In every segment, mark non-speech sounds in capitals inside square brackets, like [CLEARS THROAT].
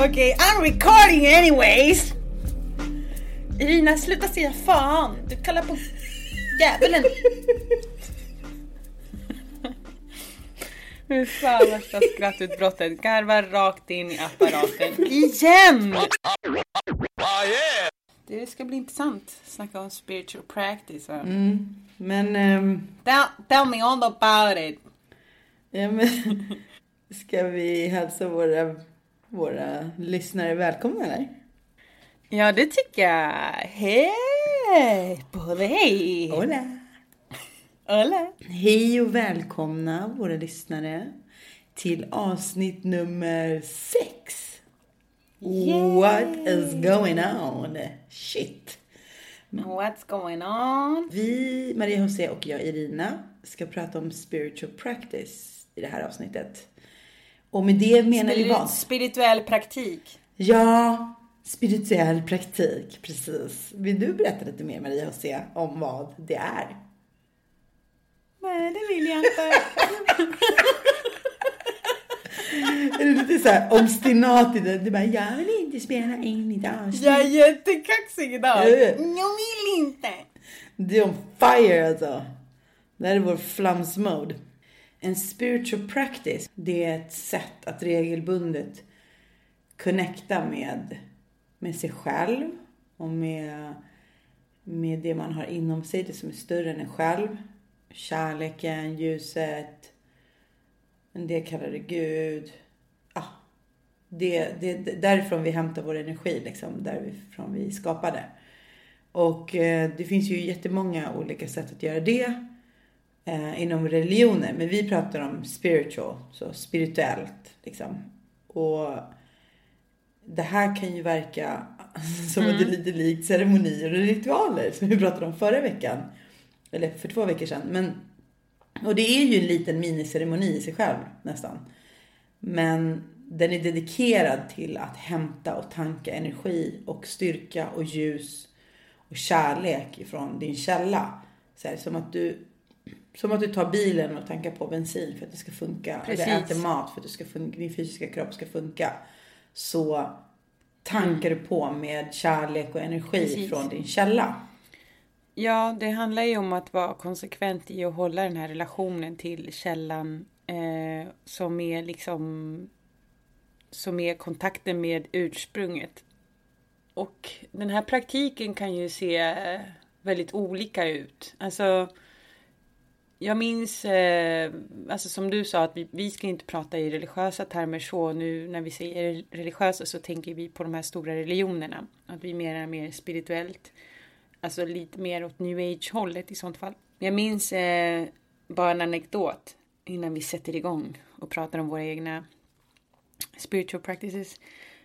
Okay, I'm recording anyways! Irina, sluta säga fan! Du kallar på djävulen! Fy fan värsta skrattutbrottet. Garvar rakt in i apparaten. Igen! Det ska bli intressant. Snacka om spiritual practice. va? Men, ehm, Tell, tell me all about it. ja, men [LAUGHS] ska vi hälsa våra, våra lyssnare välkomna eller? Ja, det tycker jag. Hej på dig! Hola! Hola! Hej och välkomna våra lyssnare till avsnitt nummer sex. What is going on? Shit! What's going on? Vi, Maria José och jag Irina, ska prata om spiritual practice i det här avsnittet. Och med det menar vi vad? Spirituell praktik. Ja, spirituell praktik, precis. Vill du berätta lite mer Maria José om vad det är? Nej, det vill jag inte. [LAUGHS] Är du lite såhär obstinat i det? Du bara, jag vill inte spela in i avsnitt. jag är jättekaxig idag. Ja, ja. Jag vill inte. Du är on fire alltså. Det här är vår flamsmode. En spiritual practice, det är ett sätt att regelbundet connecta med, med sig själv och med, med det man har inom sig, det som är större än en själv. Kärleken, ljuset, en del kallar det Gud. Ja, det, det, det, därifrån vi hämtar vår energi, liksom, därifrån vi skapade. Och eh, det finns ju jättemånga olika sätt att göra det eh, inom religioner. Men vi pratar om spiritual, så spirituellt liksom. Och det här kan ju verka [LAUGHS] som att det är lite likt ceremonier och ritualer som vi pratade om förra veckan. Eller för två veckor sedan. Men, och det är ju en liten miniceremoni i sig själv nästan. Men den är dedikerad till att hämta och tanka energi och styrka och ljus och kärlek ifrån din källa. Så här, som att du som att du tar bilen och tankar på bensin för att det ska funka. Precis. Eller äter mat för att det ska funka, din fysiska kropp ska funka. Så tankar du på med kärlek och energi Precis. från din källa. Ja, det handlar ju om att vara konsekvent i att hålla den här relationen till källan eh, som är liksom som är kontakten med ursprunget. Och den här praktiken kan ju se väldigt olika ut. Alltså, jag minns, eh, alltså som du sa, att vi, vi ska inte prata i religiösa termer så. Nu när vi säger religiösa så tänker vi på de här stora religionerna. Att vi mer är mer spirituellt. Alltså lite mer åt new age hållet i sånt fall. Jag minns eh, bara en anekdot innan vi sätter igång och pratar om våra egna spiritual practices.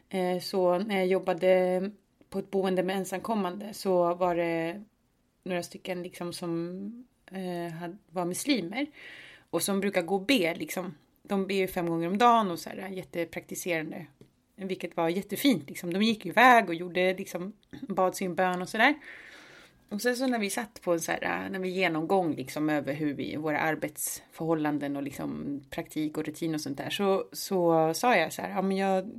Eh, så när jag jobbade på ett boende med ensamkommande så var det några stycken liksom som Eh, var muslimer och som brukar gå och be liksom. De ber ju fem gånger om dagen och så här jättepraktiserande vilket var jättefint. Liksom. De gick iväg och gjorde, liksom, bad sin bön och sådär. Och sen så när vi satt på en så här, när vi genomgång liksom över hur vi, våra arbetsförhållanden och liksom praktik och rutin och sånt där så, så sa jag så här, ja men jag,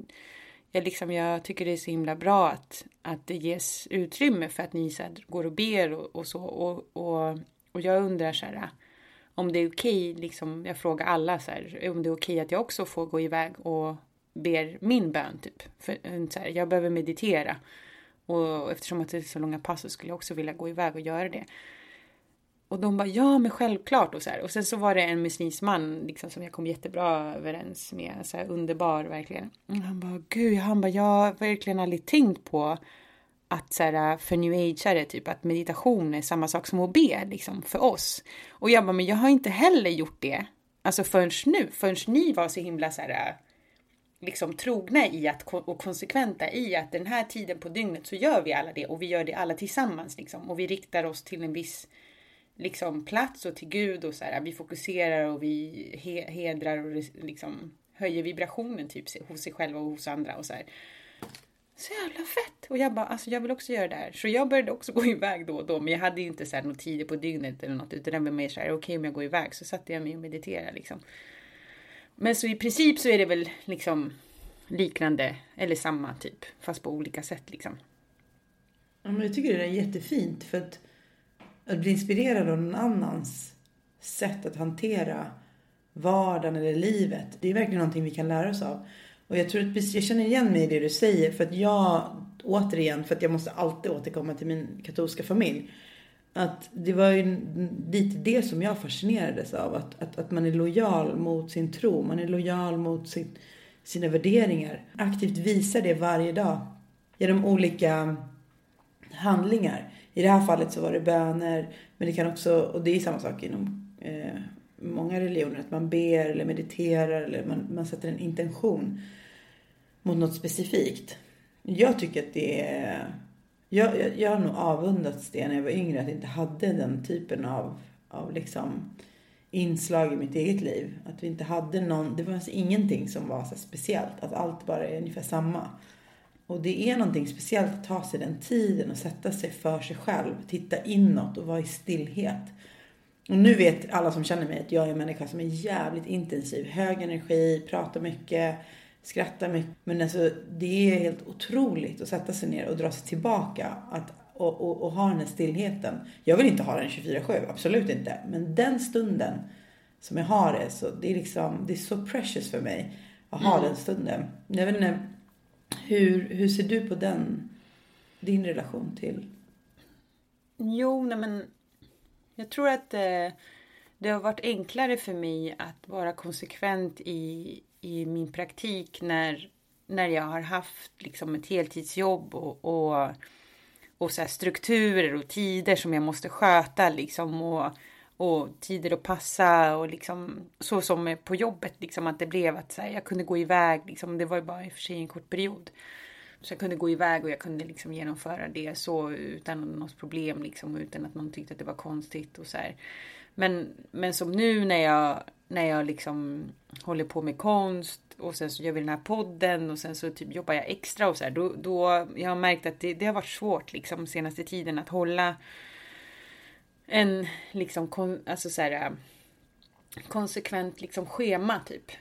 jag, liksom, jag tycker det är så himla bra att, att det ges utrymme för att ni så här, går och ber och, och så och, och, och jag undrar så här om det är okej, okay, liksom, jag frågar alla så här, om det är okej okay att jag också får gå iväg och ber min bön typ. För, eh, så här, jag behöver meditera. Och eftersom att det är så långa pass så skulle jag också vilja gå iväg och göra det. Och de bara ja men självklart och så här. Och sen så var det en muslimsk man liksom, som jag kom jättebra överens med. Så här, underbar verkligen. Och han bara gud, han bara jag har verkligen aldrig tänkt på att så här, för new age typ att meditation är samma sak som att be liksom för oss. Och jag bara men jag har inte heller gjort det. Alltså förrän nu, förrän ni var så himla så här liksom trogna i att, och konsekventa i att den här tiden på dygnet så gör vi alla det och vi gör det alla tillsammans liksom. Och vi riktar oss till en viss liksom, plats och till Gud och så här. Vi fokuserar och vi he hedrar och liksom höjer vibrationen typ hos sig själva och hos andra och så här. Så jävla fett! Och jag bara, alltså jag vill också göra det här. Så jag började också [LAUGHS] gå iväg då och då. Men jag hade inte så här några tider på dygnet eller något. Utan det var mer så här, okej okay, om jag går iväg. Så satte jag mig och mediterade liksom. Men så i princip så är det väl liksom liknande eller samma typ. Fast på olika sätt liksom. Ja, men jag tycker det är jättefint för att, att bli inspirerad av någon annans sätt att hantera vardagen eller livet. Det är verkligen någonting vi kan lära oss av. Och jag tror att jag känner igen mig i det du säger för att jag återigen, för att jag måste alltid återkomma till min katolska familj. Att det var ju lite det som jag fascinerades av. Att, att, att man är lojal mot sin tro. Man är lojal mot sin, sina värderingar. Aktivt visar det varje dag. Genom olika handlingar. I det här fallet så var det böner. Men det kan också, och det är samma sak inom eh, många religioner. Att man ber eller mediterar eller man, man sätter en intention mot något specifikt. Jag tycker att det är jag, jag, jag har nog avundats det när jag var yngre, att jag inte hade den typen av, av liksom inslag i mitt eget liv. Att vi inte hade någon, det fanns ingenting som var så speciellt, att allt bara är ungefär samma. Och det är någonting speciellt att ta sig den tiden och sätta sig för sig själv, titta inåt och vara i stillhet. Och nu vet alla som känner mig att jag är en människa som är jävligt intensiv, hög energi, pratar mycket, skrattar mycket. Men alltså, det är helt otroligt att sätta sig ner och dra sig tillbaka. Att, och, och, och ha den här stillheten. Jag vill inte ha den 24-7, absolut inte. Men den stunden som jag har det, så det är liksom, det är så precious för mig att ha mm. den stunden. Jag vet inte, hur, hur ser du på den, din relation till? Jo, nej men jag tror att eh, det har varit enklare för mig att vara konsekvent i i min praktik när, när jag har haft liksom ett heltidsjobb och, och, och så strukturer och tider som jag måste sköta liksom och, och tider att passa och liksom så som på jobbet liksom att det blev att så här, jag kunde gå iväg liksom. Det var ju bara i och för sig en kort period. Så jag kunde gå iväg och jag kunde liksom genomföra det så utan något problem liksom utan att någon tyckte att det var konstigt och så här. Men, men som nu när jag, när jag liksom håller på med konst och sen så gör vi den här podden och sen så typ jobbar jag extra och så här. Då, då jag har märkt att det, det har varit svårt liksom senaste tiden att hålla en liksom kon, alltså så här, konsekvent liksom schema typ.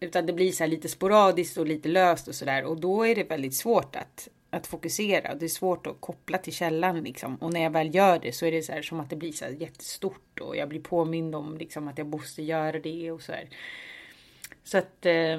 Utan det blir så lite sporadiskt och lite löst och sådär och då är det väldigt svårt att att fokusera. Det är svårt att koppla till källan liksom. Och när jag väl gör det så är det så här som att det blir så här jättestort och jag blir påmind om liksom att jag måste göra det och så här. Så att eh,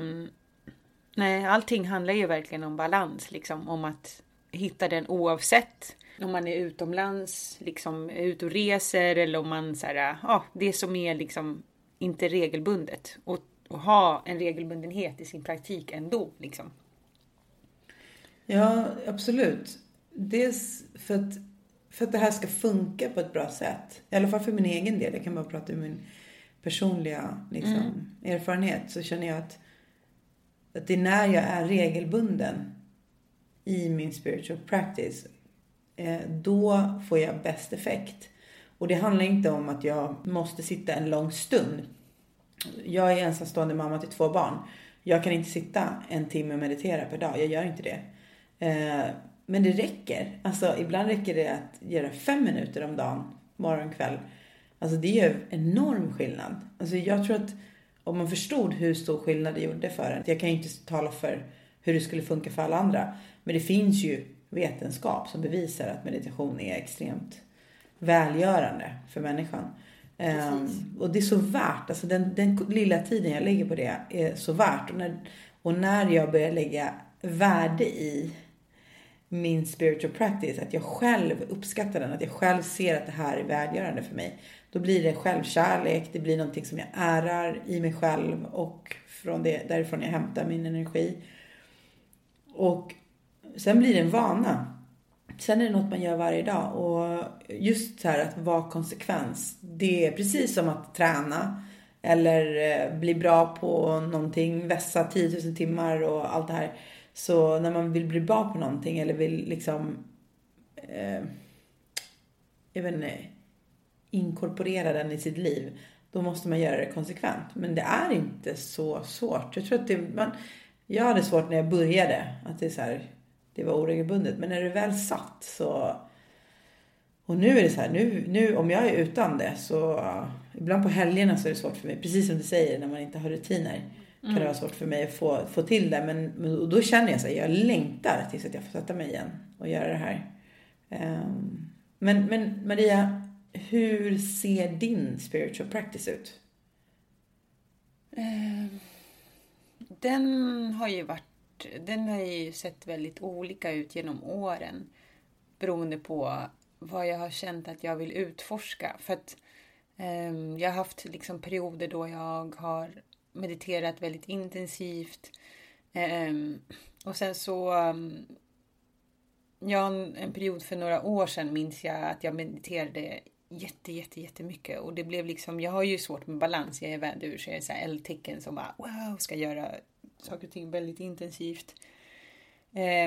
nej, allting handlar ju verkligen om balans liksom. Om att hitta den oavsett om man är utomlands, liksom är ute och reser eller om man så här, ja, det som är liksom inte regelbundet och, och ha en regelbundenhet i sin praktik ändå liksom. Ja, absolut. Dels för att, för att det här ska funka på ett bra sätt. I alla fall för min egen del. Jag kan bara prata om min personliga liksom, mm. erfarenhet. Så känner jag att, att det är när jag är regelbunden i min spiritual practice. Eh, då får jag bäst effekt. Och det handlar inte om att jag måste sitta en lång stund. Jag är ensamstående mamma till två barn Jag kan inte sitta en timme och meditera per dag. Jag gör inte det. Eh, men det räcker. Alltså ibland räcker det att göra fem minuter om dagen, morgon, kväll. Alltså det gör enorm skillnad. Alltså jag tror att om man förstod hur stor skillnad det gjorde för en. Jag kan ju inte tala för hur det skulle funka för alla andra. Men det finns ju vetenskap som bevisar att meditation är extremt välgörande för människan. Um, och det är så värt, alltså den, den lilla tiden jag lägger på det är så värt. Och när, och när jag börjar lägga värde i min spiritual practice, att jag själv uppskattar den, att jag själv ser att det här är välgörande för mig. Då blir det självkärlek, det blir någonting som jag ärar i mig själv och från det, därifrån jag hämtar min energi. Och sen blir det en vana. Sen är det något man gör varje dag och just så här att vara konsekvens. Det är precis som att träna eller eh, bli bra på någonting, vässa 10 000 timmar och allt det här. Så när man vill bli bra på någonting eller vill liksom eh, jag vet inte, inkorporera den i sitt liv. Då måste man göra det konsekvent. Men det är inte så svårt. Jag tror att det, man, jag hade svårt när jag började. Att det är så här, det var oregelbundet. Men när det väl satt så... Och nu är det så här, nu, nu om jag är utan det så... Ibland på helgerna så är det svårt för mig. Precis som du säger, när man inte har rutiner. Kan det vara svårt för mig att få, få till det. Men, men och då känner jag så här, jag längtar tills att jag får sätta mig igen och göra det här. Um, men, men Maria, hur ser din spiritual practice ut? Uh, den har ju varit den har ju sett väldigt olika ut genom åren. Beroende på vad jag har känt att jag vill utforska. För att um, jag har haft liksom perioder då jag har mediterat väldigt intensivt. Um, och sen så um, Ja, en period för några år sedan minns jag att jag mediterade jätte, jätte, jättemycket. Och det blev liksom, jag har ju svårt med balans. Jag är vädur så jag är så här eldtecken som bara wow, ska göra saker och ting väldigt intensivt.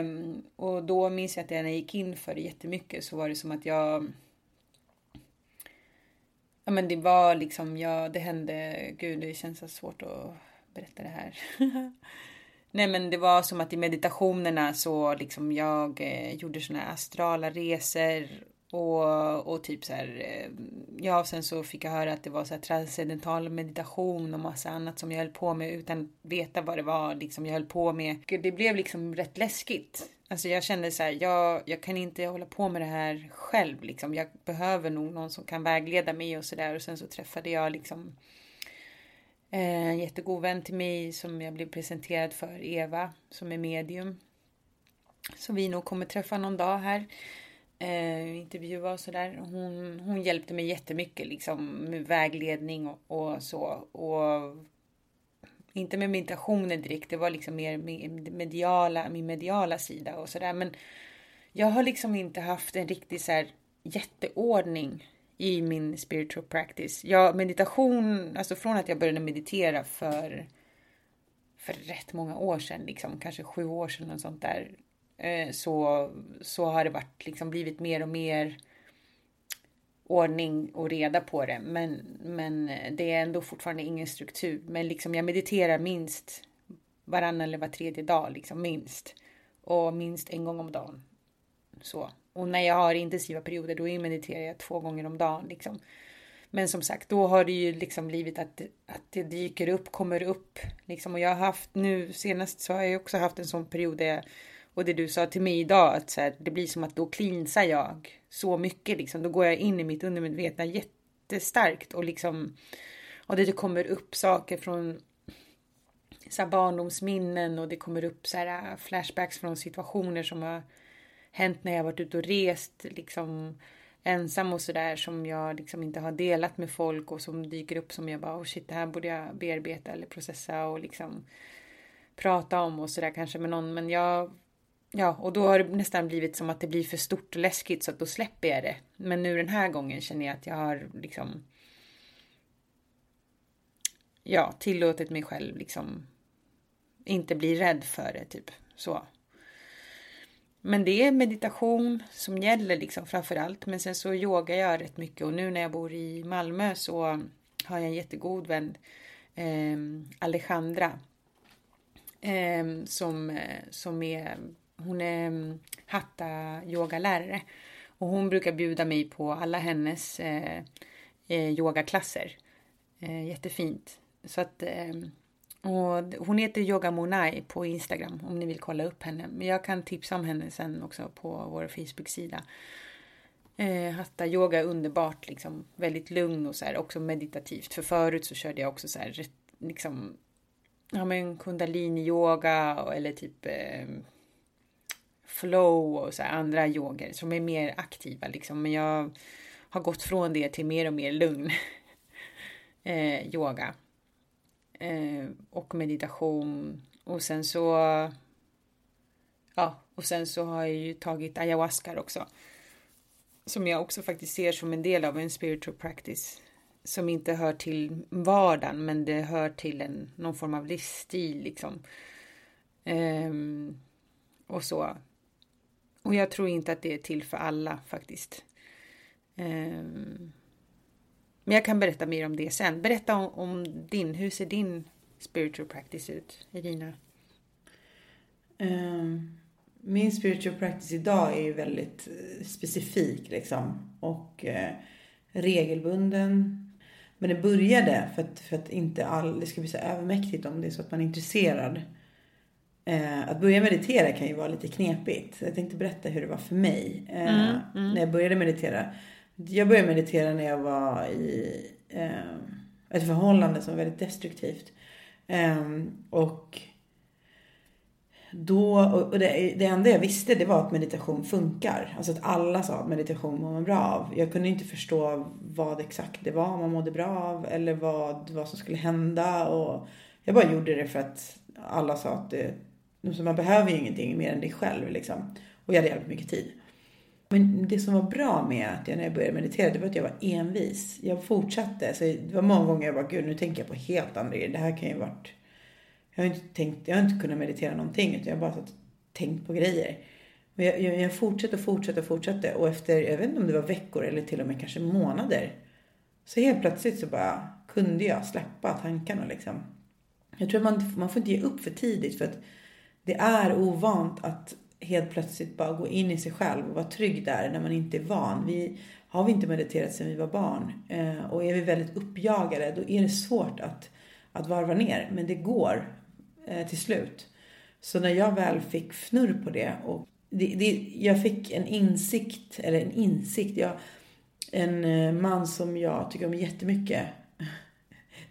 Um, och då minns jag att när jag gick in för det jättemycket så var det som att jag Ja men det var liksom, ja det hände, gud det känns så svårt att berätta det här. [LAUGHS] Nej men det var som att i meditationerna så liksom jag eh, gjorde såna astrala resor och, och typ så här, eh, ja, sen så fick jag höra att det var så här transcendental meditation och massa annat som jag höll på med utan att veta vad det var liksom jag höll på med. Det blev liksom rätt läskigt. Alltså jag kände så här, jag, jag kan inte hålla på med det här själv liksom. Jag behöver nog någon som kan vägleda mig och sådär. Och sen så träffade jag liksom eh, en jättegod vän till mig som jag blev presenterad för, Eva, som är medium. Som vi nog kommer träffa någon dag här eh, intervjua och sådär. Hon, hon hjälpte mig jättemycket liksom med vägledning och, och så. Och inte med meditationen direkt, det var liksom mer mediala, min mediala sida och sådär. Men jag har liksom inte haft en riktig så här jätteordning i min spiritual practice. Jag, meditation, alltså från att jag började meditera för, för rätt många år sedan, liksom, kanske sju år sedan och sånt där. Eh, så, så har det varit, liksom blivit mer och mer ordning och reda på det. Men, men eh, det är ändå fortfarande ingen struktur. Men liksom jag mediterar minst varannan eller var tredje dag, liksom minst. Och minst en gång om dagen. Så. Och när jag har intensiva perioder då mediterar jag två gånger om dagen. Liksom. Men som sagt, då har det ju liksom blivit att, att det dyker upp, kommer upp. Liksom. Och jag har haft nu senast så har jag också haft en sån period där jag och det du sa till mig idag, att så här, det blir som att då klinsar jag så mycket. Liksom. Då går jag in i mitt undermedvetna jättestarkt och liksom och det kommer upp saker från så här barndomsminnen och det kommer upp så här äh, flashbacks från situationer som har hänt när jag varit ute och rest liksom ensam och sådär som jag liksom inte har delat med folk och som dyker upp som jag bara oh shit det här borde jag bearbeta eller processa och liksom prata om och sådär kanske med någon men jag Ja, och då har det nästan blivit som att det blir för stort och läskigt så att då släpper jag det. Men nu den här gången känner jag att jag har liksom ja, tillåtit mig själv liksom inte bli rädd för det, typ så. Men det är meditation som gäller liksom framför allt. Men sen så yogar jag rätt mycket och nu när jag bor i Malmö så har jag en jättegod vän, eh, Alejandra, ehm, Eh, som, som är, hon är mm, hatta yogalärare. Och hon brukar bjuda mig på alla hennes eh, eh, yogaklasser. Eh, jättefint. Så att, eh, och hon heter Yoga Monai på Instagram om ni vill kolla upp henne. Men jag kan tipsa om henne sen också på vår Facebook-sida. Eh, hatta yoga är underbart, liksom väldigt lugn och så här, också meditativt. För förut så körde jag också så här, liksom, ja men kundalini yoga eller typ eh, flow och så här, andra yoger som är mer aktiva liksom. Men jag har gått från det till mer och mer lugn [LAUGHS] eh, yoga. Eh, och meditation. Och sen så... Ja, och sen så har jag ju tagit ayahuasca också. Som jag också faktiskt ser som en del av en spiritual practice. Som inte hör till vardagen, men det hör till en, någon form av livsstil liksom. Eh, och så. Och jag tror inte att det är till för alla faktiskt. Um, men jag kan berätta mer om det sen. Berätta om, om, din, hur ser din spiritual practice ut, Irina? Um, min spiritual practice idag är ju väldigt eh, specifik liksom. Och eh, regelbunden. Men det började för att, för att inte all, det ska bli så övermäktigt om det är så att man är intresserad. Uh, att börja meditera kan ju vara lite knepigt. Jag tänkte berätta hur det var för mig mm, mm. när jag började meditera. Jag började meditera när jag var i eh, ett förhållande som var väldigt destruktivt. Eh, och då, och det, det enda jag visste det var att meditation funkar. Alltså att alla sa att meditation mår man bra av. Jag kunde inte förstå vad exakt det var man mådde bra av eller vad, vad som skulle hända. Och jag bara gjorde det för att alla sa att det, så man behöver ju ingenting mer än dig själv liksom. Och jag hade jävligt mycket tid. Men det som var bra med att jag när jag började meditera, det var att jag var envis. Jag fortsatte. Så det var många gånger jag bara, gud nu tänker jag på helt andra grejer. Det här kan ju varit... Jag har inte tänkt, jag har inte kunnat meditera någonting utan jag har bara satt, tänkt på grejer. Men jag, jag, jag fortsatte och fortsatte och fortsatte och efter, jag vet inte om det var veckor eller till och med kanske månader. Så helt plötsligt så bara kunde jag släppa tankarna liksom. Jag tror att man, man får inte ge upp för tidigt för att det är ovant att helt plötsligt bara gå in i sig själv och vara trygg där när man inte är van. Vi har vi inte mediterat sedan vi var barn eh, och är vi väldigt uppjagade då är det svårt att, att varva ner. Men det går eh, till slut. Så när jag väl fick fnurr på det och det, det, jag fick en insikt, eller en insikt, jag, en eh, man som jag tycker om jättemycket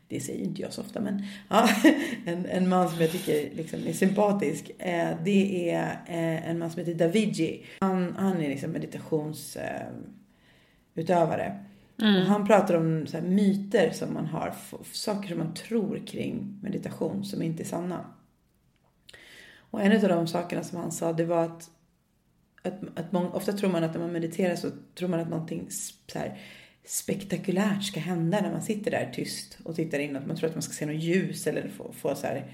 det säger inte jag så ofta, men ja, [LAUGHS] en, en man som jag tycker liksom är sympatisk. Eh, det är eh, en man som heter Davigi. Han, han är liksom meditationsutövare. Eh, mm. han pratar om så myter som man har, saker som man tror kring meditation som inte är sanna. Och en av de sakerna som han sa, det var att, att, att många, ofta tror man att när man mediterar så tror man att någonting så här, spektakulärt ska hända när man sitter där tyst och tittar inåt. Man tror att man ska se något ljus eller få, få så här,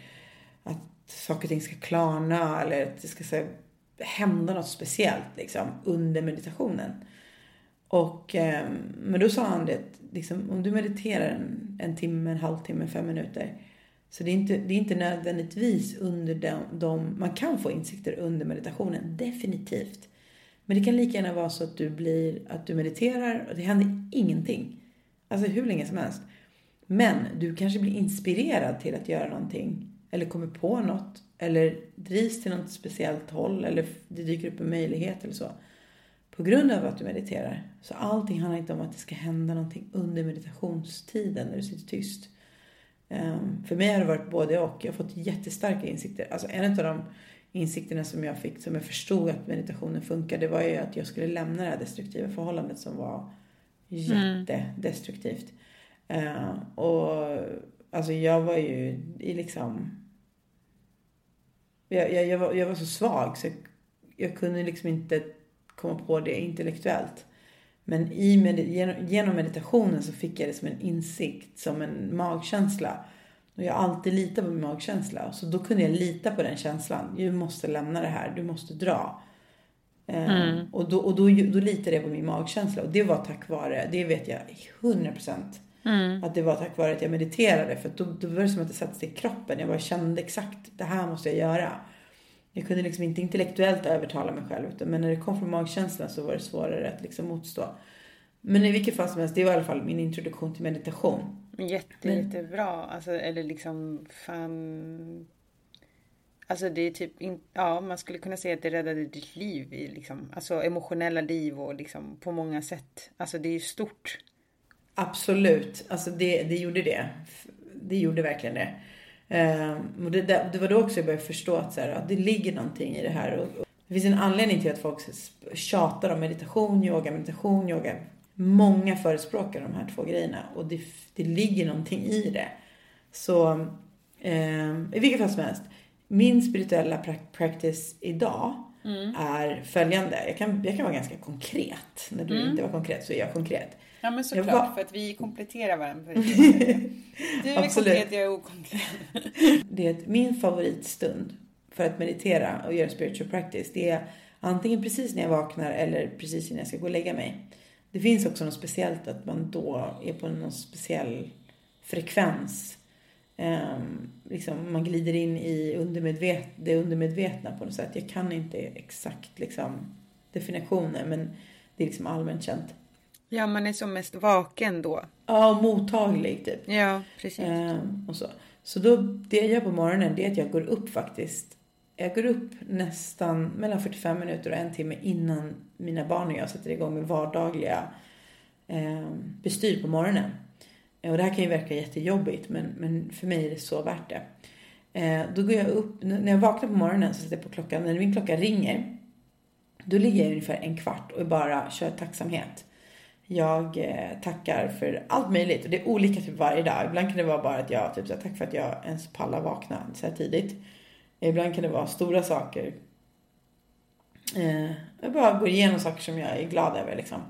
att saker och ting ska klarna eller att det ska här, hända något speciellt liksom under meditationen. Och, eh, men då sa han det, liksom, om du mediterar en, en timme, en halvtimme, fem minuter. Så det är inte, det är inte nödvändigtvis under de, de, man kan få insikter under meditationen, definitivt. Men det kan lika gärna vara så att du blir, att du mediterar och det händer ingenting. Alltså hur länge som helst. Men du kanske blir inspirerad till att göra någonting. Eller kommer på något. Eller drivs till något speciellt håll. Eller det dyker upp en möjlighet eller så. På grund av att du mediterar. Så allting handlar inte om att det ska hända någonting under meditationstiden när du sitter tyst. Ehm, för mig har det varit både och. Jag har fått jättestarka insikter. Alltså en av de insikterna som jag fick, som jag förstod att meditationen funkar, det var ju att jag skulle lämna det här destruktiva förhållandet som var jättedestruktivt. Mm. Uh, och alltså jag var ju i liksom... Jag, jag, jag, var, jag var så svag så jag, jag kunde liksom inte komma på det intellektuellt. Men i med, genom meditationen så fick jag det som en insikt, som en magkänsla. Och jag har alltid litat på min magkänsla. Så då kunde jag lita på den känslan. Du måste lämna det här, du måste dra. Eh, mm. Och, då, och då, då litade jag på min magkänsla. Och det var tack vare, det vet jag 100% Mm. Att det var tack vare att jag mediterade. För då, då var det som att det satte sig i kroppen. Jag bara kände exakt, det här måste jag göra. Jag kunde liksom inte intellektuellt övertala mig själv. Men när det kom från magkänslan så var det svårare att liksom motstå. Men i vilket fall som helst, det var i alla fall min introduktion till meditation. Jätte, Men... jättebra. Alltså, eller liksom, fan... Alltså det är typ, in, ja man skulle kunna säga att det räddade ditt liv, i liksom, alltså emotionella liv och liksom på många sätt. Alltså det är ju stort. Absolut, alltså det, det gjorde det. Det gjorde verkligen det. Um, och det, det, var då också jag började förstå att så här, att det ligger någonting i det här. Och, och det finns en anledning till att folk tjatar om meditation, yoga, meditation, yoga. Många förespråkar de här två grejerna och det, det ligger någonting i det. Så um, i vilket fall som helst. Min spirituella practice idag mm. är följande. Jag kan, jag kan vara ganska konkret. När du mm. inte var konkret så är jag konkret. Ja men såklart, var... för att vi kompletterar varandra. [LAUGHS] du är konkret, jag är okonkret. det är min favoritstund för att meditera och göra spiritual practice. Det är antingen precis när jag vaknar eller precis innan jag ska gå och lägga mig. Det finns också något speciellt att man då är på någon speciell frekvens. Um, liksom man glider in i undermedvet det undermedvetna på något sätt. Jag kan inte exakt liksom definitionen men det är liksom allmänt känt. Ja, man är som mest vaken då. Ja, mottaglig typ. Ja, precis. Um, och så. så då, det jag gör på morgonen det är att jag går upp faktiskt. Jag går upp nästan mellan 45 minuter och en timme innan mina barn och jag sätter igång med vardagliga eh, bestyr på morgonen. Eh, och det här kan ju verka jättejobbigt men, men för mig är det så värt det. Eh, då går jag upp, när jag vaknar på morgonen så sätter jag på klockan, när min klocka ringer då ligger jag ungefär en kvart och bara kör tacksamhet. Jag eh, tackar för allt möjligt och det är olika typ varje dag. Ibland kan det vara bara att jag typ så tack för att jag ens pallar vakna så här tidigt. Ibland kan det vara stora saker. Eh, jag bara går igenom saker som jag är glad över liksom.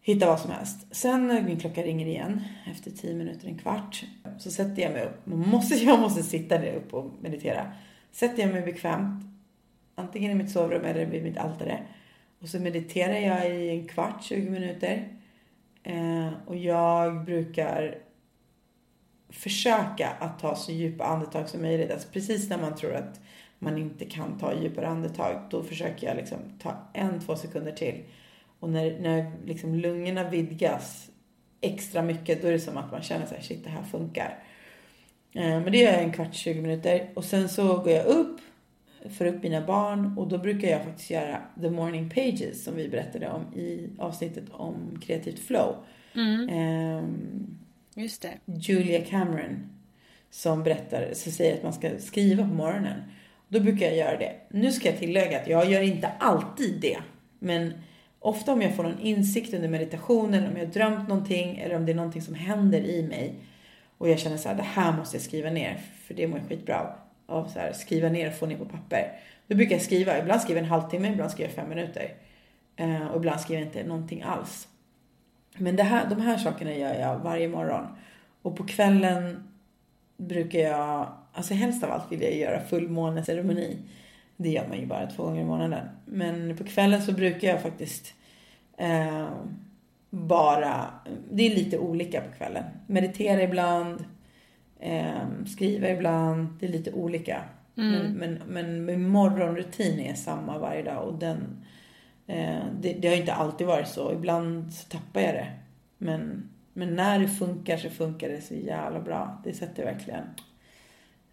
Hitta vad som helst. Sen när min klocka ringer igen efter 10 minuter, en kvart. Så sätter jag mig upp. Man måste, [LAUGHS] jag måste sitta där uppe och meditera. Sätter jag mig bekvämt. Antingen i mitt sovrum eller vid mitt altare. Och så mediterar jag i en kvart, 20 minuter. Eh, och jag brukar försöka att ta så djupa andetag som möjligt. Alltså precis när man tror att man inte kan ta djupare andetag, då försöker jag liksom ta en, två sekunder till. Och när, när liksom lungorna vidgas extra mycket, då är det som att man känner så här, shit det här funkar. Eh, men det gör jag en kvart, 20 minuter. Och sen så går jag upp, för upp mina barn och då brukar jag faktiskt göra the morning pages som vi berättade om i avsnittet om kreativt flow. Mm. Um, Just det. Julia Cameron som berättar, som säger att man ska skriva på morgonen. Då brukar jag göra det. Nu ska jag tillägga att jag gör inte alltid det. Men ofta om jag får någon insikt under meditationen, om jag har drömt någonting eller om det är någonting som händer i mig och jag känner så här, det här måste jag skriva ner för det mår jag skitbra av så här, skriva ner och få ner på papper. Då brukar jag skriva, ibland skriver jag en halvtimme, ibland skriver jag fem minuter. Eh, och ibland skriver jag inte någonting alls. Men det här, de här sakerna gör jag varje morgon. Och på kvällen brukar jag, alltså helst av allt vill jag göra fullmåneceremoni. Det gör man ju bara två gånger i månaden. Men på kvällen så brukar jag faktiskt eh, bara, det är lite olika på kvällen. Meditera ibland, eh, skriva ibland. Det är lite olika. Mm. Men, men, men min morgonrutin är samma varje dag och den Eh, det, det, har inte alltid varit så. Ibland så tappar jag det. Men, men när det funkar så funkar det så jävla bra. Det sätter verkligen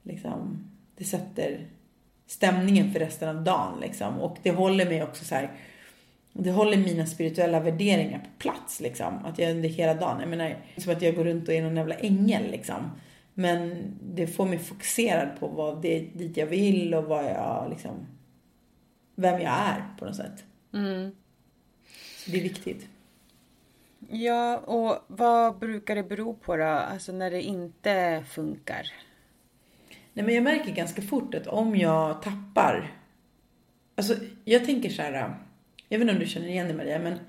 liksom, det sätter stämningen för resten av dagen liksom. Och det håller mig också så här, det håller mina spirituella värderingar på plats liksom. Att jag under hela dagen, jag menar, som att jag går runt och är någon jävla ängel liksom. Men det får mig fokuserad på vad det dit jag vill och vad jag liksom, vem jag är på något sätt. Mm. Så det är viktigt. Ja, och vad brukar det bero på då? Alltså när det inte funkar? Nej, men jag märker ganska fort att om jag tappar. Alltså, jag tänker så här. Jag vet inte om du känner igen det Maria, men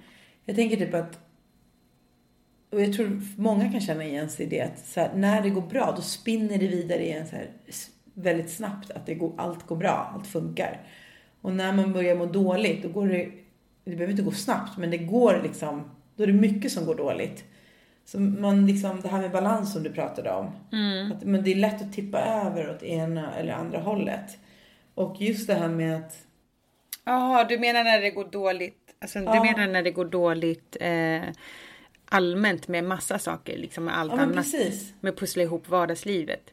jag tänker typ att och jag tror många kan känna igen sig i det att så här, när det går bra då spinner det vidare igen så här, väldigt snabbt att det går, allt går bra, allt funkar. Och när man börjar må dåligt då går det, det behöver inte gå snabbt men det går liksom, då är det mycket som går dåligt. Så man liksom, det här med balans som du pratade om. Att, men det är lätt att tippa över åt ena eller andra hållet. Och just det här med att Jaha, du menar när det går dåligt? Alltså, Du menar när det går dåligt eh, allmänt med massa saker, liksom med allt Ja, annat? precis. Med att pussla ihop vardagslivet?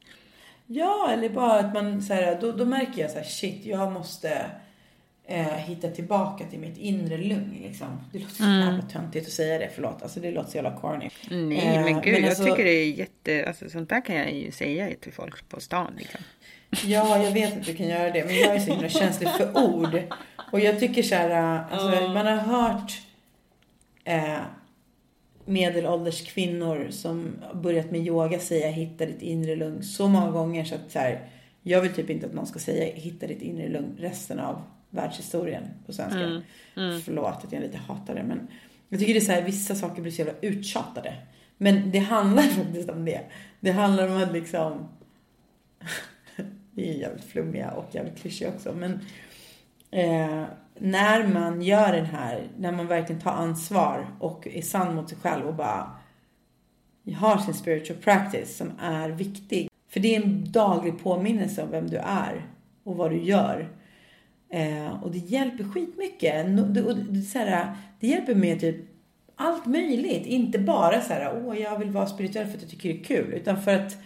Ja, eller bara att man så här, då, då märker jag så här, shit, jag måste eh, hitta tillbaka till mitt inre lugn liksom. Det låter så jävla töntigt att säga det, förlåt. Alltså det låter så jävla corny. Nej, Eh, men gud, jag alltså- tycker det är jätte... Alltså, sånt där kan jag ju säga till folk på stan. Liksom. Ja, jag vet att du kan göra det, men jag är så himla känslig för ord. Och jag tycker så här, äh, alltså, man har hört eh, medelålders kvinnor som börjat med yoga säga hitta ditt inre lugn så många gånger så att så här, jag vill typ inte att någon ska säga hitta ditt inre lugn resten av världshistorien på svenska. Förlåt att jag lite hatar det, men jag tycker det är så här, vissa saker blir så jävla uttjatade. Men det handlar [LAUGHS] faktiskt om det. Det handlar om att liksom [LAUGHS] det är jävligt flummiga och jävligt klyschiga också. Men eh, när man gör den här, när man verkligen tar ansvar och är sann mot sig själv och bara har sin spiritual practice som är viktig. För det är en daglig påminnelse om vem du är och vad du gör. Eh, och det hjälper skitmycket. No, det, och det, så här, det hjälper med typ allt möjligt. Inte bara så här, åh jag vill vara spirituell för att jag tycker det är kul. Utan för att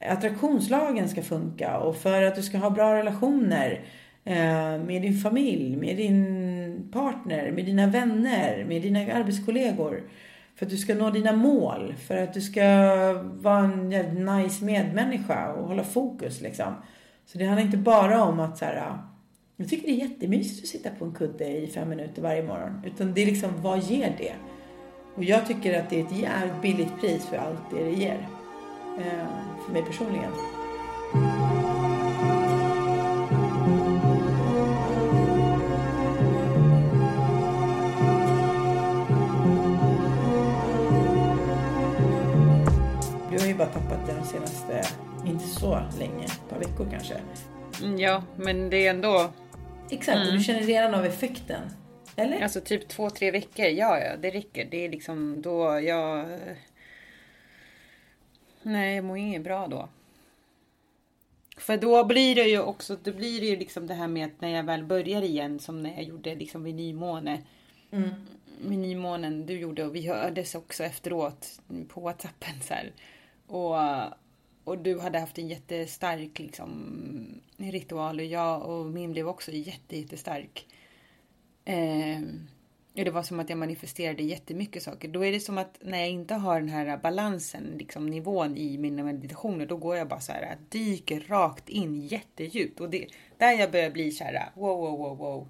attraktionslagen ska funka och för att du ska ha bra relationer eh, med din familj, med din partner, med dina vänner, med dina arbetskollegor. För att du ska nå dina mål, för att du ska vara en jävligt nice medmänniska och hålla fokus liksom. Så det handlar inte bara om att så här, jag tycker det är jättemysigt att sitta på en kudde i fem minuter varje morgon. Utan det är liksom, vad ger det? Och jag tycker att det är ett jävligt billigt pris för allt det det ger. Ehm, för mig personligen. Du har ju bara tappat det de senaste, inte så länge, ett par veckor kanske. Mm, ja, men det är ändå... Exakt, och du känner redan av effekten. Eller? Alltså typ två, tre veckor. Ja, ja, det räcker. Det är liksom då jag... Nej, jag mår inget bra då. För då blir det ju också, då blir det ju liksom det här med att när jag väl börjar igen som när jag gjorde liksom vid nymåne. Vid nymånen du gjorde och vi hördes också efteråt på Whatsappen så här. Och, och du hade haft en jättestark liksom ritual och jag och min blev också jätte, jättestark. Eh, och det var som att jag manifesterade jättemycket saker. Då är det som att när jag inte har den här balansen, liksom nivån i mina meditationer, då går jag bara så här, dyker rakt in jättedjupt. Och det där jag börjar bli så här, wow, wow, wow, wow.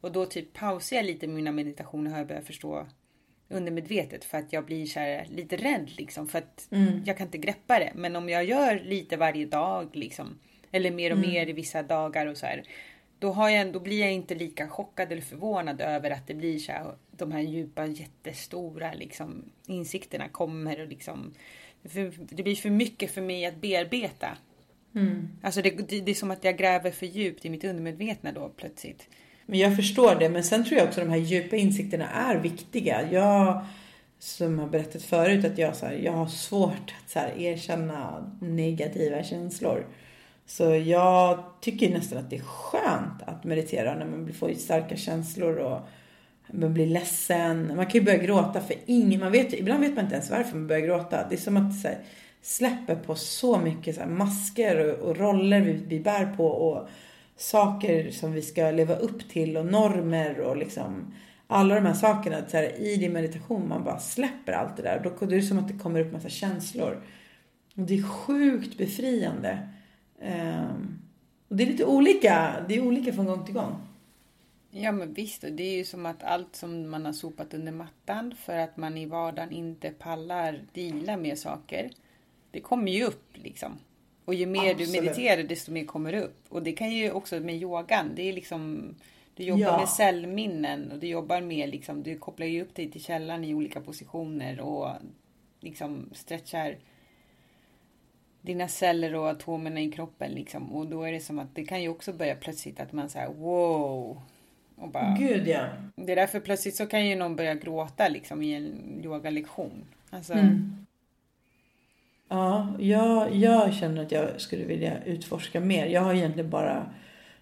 Och då typ pausar jag lite mina meditationer har jag börjat förstå undermedvetet för att jag blir så här lite rädd liksom för att jag kan inte greppa det. Men om jag gör lite varje dag liksom eller mer och mer i vissa dagar och så här. Då, har jag, då blir jag inte lika chockad eller förvånad över att det blir så här, de här djupa jättestora liksom, insikterna kommer och liksom det blir för mycket för mig att bearbeta. Alltså det, det, det är som att jag gräver för djupt i mitt undermedvetna då plötsligt. Men jag förstår det. Men sen tror jag också att de här djupa insikterna är viktiga. Jag, som har berättat förut, att jag, så här, jag har svårt att så här, erkänna negativa känslor. Så jag tycker nästan att det är skönt att meditera när man får starka känslor och man blir ledsen. Man kan ju börja gråta för ingen, man vet, ibland vet man inte ens varför man börjar gråta. Det är som att så här, släpper på så mycket så här, masker och, och roller vi, vi bär på och saker som vi ska leva upp till och normer och liksom alla de här sakerna. Så här, I din meditation man bara släpper allt det där. Då, är det som att det kommer upp massa känslor. Och det är sjukt befriande. Um, och det är lite olika. Det är olika från gång till gång. Ja men visst, och det är ju som att allt som man har sopat under mattan för att man i vardagen inte pallar deala med saker. Det kommer ju upp liksom. Och ju mer du Absolut. mediterar desto mer kommer det upp. Och det kan ju också med yogan, det är liksom du jobbar Ja. med cellminnen och du jobbar med liksom, du kopplar ju upp dig till källan i olika positioner och liksom stretchar dina celler och atomerna i kroppen liksom. Och då är det som att det kan ju också börja plötsligt att man säger wow. Och bara, Gud ja. det är därför plötsligt så kan ju någon börja gråta liksom i en yogalektion. Alltså, Mm. Ja, jag, jag känner att jag skulle vilja utforska mer. Jag har egentligen bara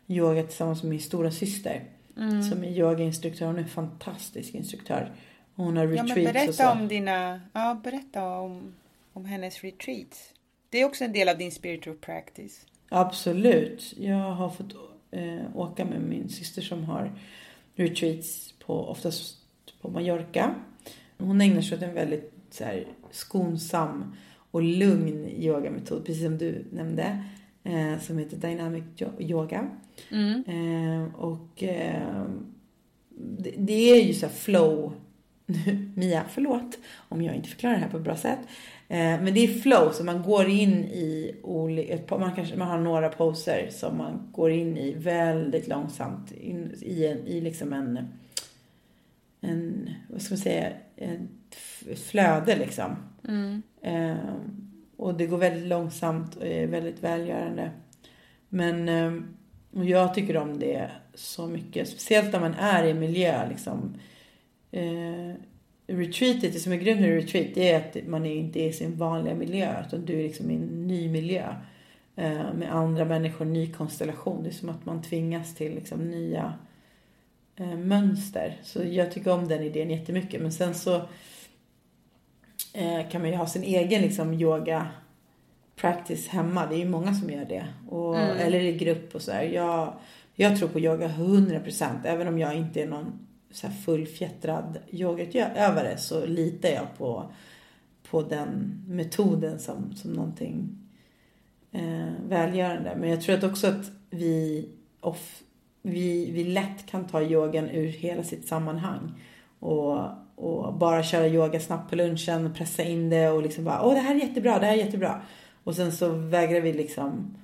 yogat tillsammans med min stora syster. Mm. Som är yogainstruktör. Hon är en fantastisk instruktör. Hon har ja, retreats men och berätta så. om dina, ja berätta om, om hennes retreats. Det är också en del av din spiritual practice. Absolut. Jag har fått eh, åka med min syster som har retreats på, oftast på Mallorca. Hon ägnar sig åt en väldigt så här, skonsam och lugn yogametod, precis som du nämnde, eh, som heter dynamic yo- yoga. Eh, och eh, det, det är ju så flow. [LAUGHS] Mia, förlåt om jag inte förklarar det här på ett bra sätt. Men det är flow, så man går in i olika, man, kanske, man har några poser som man går in i väldigt långsamt. In, i, en, I liksom en, en, vad ska man säga, ett flöde liksom. Mm. Eh, och det går väldigt långsamt och är väldigt välgörande. Men eh, och jag tycker om det så mycket. Speciellt när man är i miljö liksom. Eh, retreatet, det som är grunden i retreat, det är att man är inte är i sin vanliga miljö. Utan du är liksom i en ny miljö. Eh, med andra människor, ny konstellation. Det är som att man tvingas till liksom nya eh, mönster. Så jag tycker om den idén jättemycket. Men sen så eh, kan man ju ha sin egen liksom yoga practice hemma. Det är ju många som gör det. Och, Eller i grupp och så här. Jag, jag tror på yoga 100%. Även om jag inte är någon så här fullfjättrad yogautövare så litar jag på, på den metoden som, som någonting eh, välgörande. Men jag tror att också att vi, off, vi, vi lätt kan ta yogan ur hela sitt sammanhang. Och, och bara köra yoga snabbt på lunchen, pressa in det och liksom bara åh det här är jättebra, det här är jättebra. Och sen så vägrar vi liksom,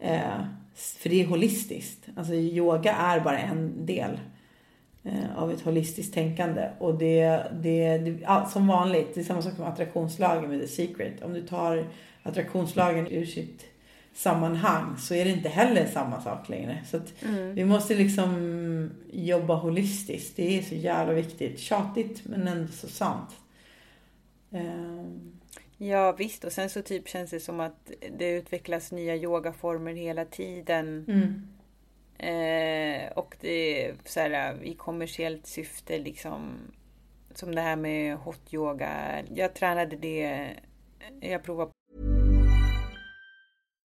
eh, för det är holistiskt. Alltså yoga är bara en del eh, av ett holistiskt tänkande. Och det, det, det ja, som vanligt, det är samma sak som attraktionslagen med The Secret. Om du tar attraktionslagen ur sitt sammanhang så är det inte heller samma sak längre. Så att vi måste liksom jobba holistiskt. Det är så jävla viktigt. Tjatigt men ändå så sant. Ehm, Ja visst, och sen så typ känns det som att det utvecklas nya yogaformer hela tiden. mm. Eh, och det är så här, i kommersiellt syfte liksom. Som det här med hot yoga. Jag tränade det. Jag provade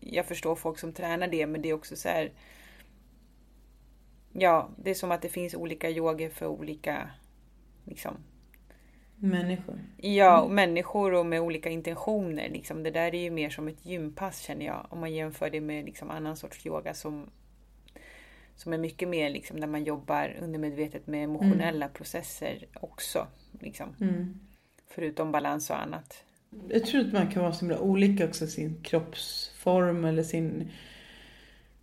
jag förstår folk som tränar det, men det är också så här. Ja, det är som att det finns olika yoga för olika liksom, Människor. Ja, och människor och med olika intentioner. Liksom. Det där är ju mer som ett gympass känner jag. Om man jämför det med liksom, annan sorts yoga som, som är mycket mer liksom, där man jobbar undermedvetet med emotionella processer också. Liksom. Förutom balans och annat. Jag tror att man kan vara så himla olika också sin kroppsform eller sin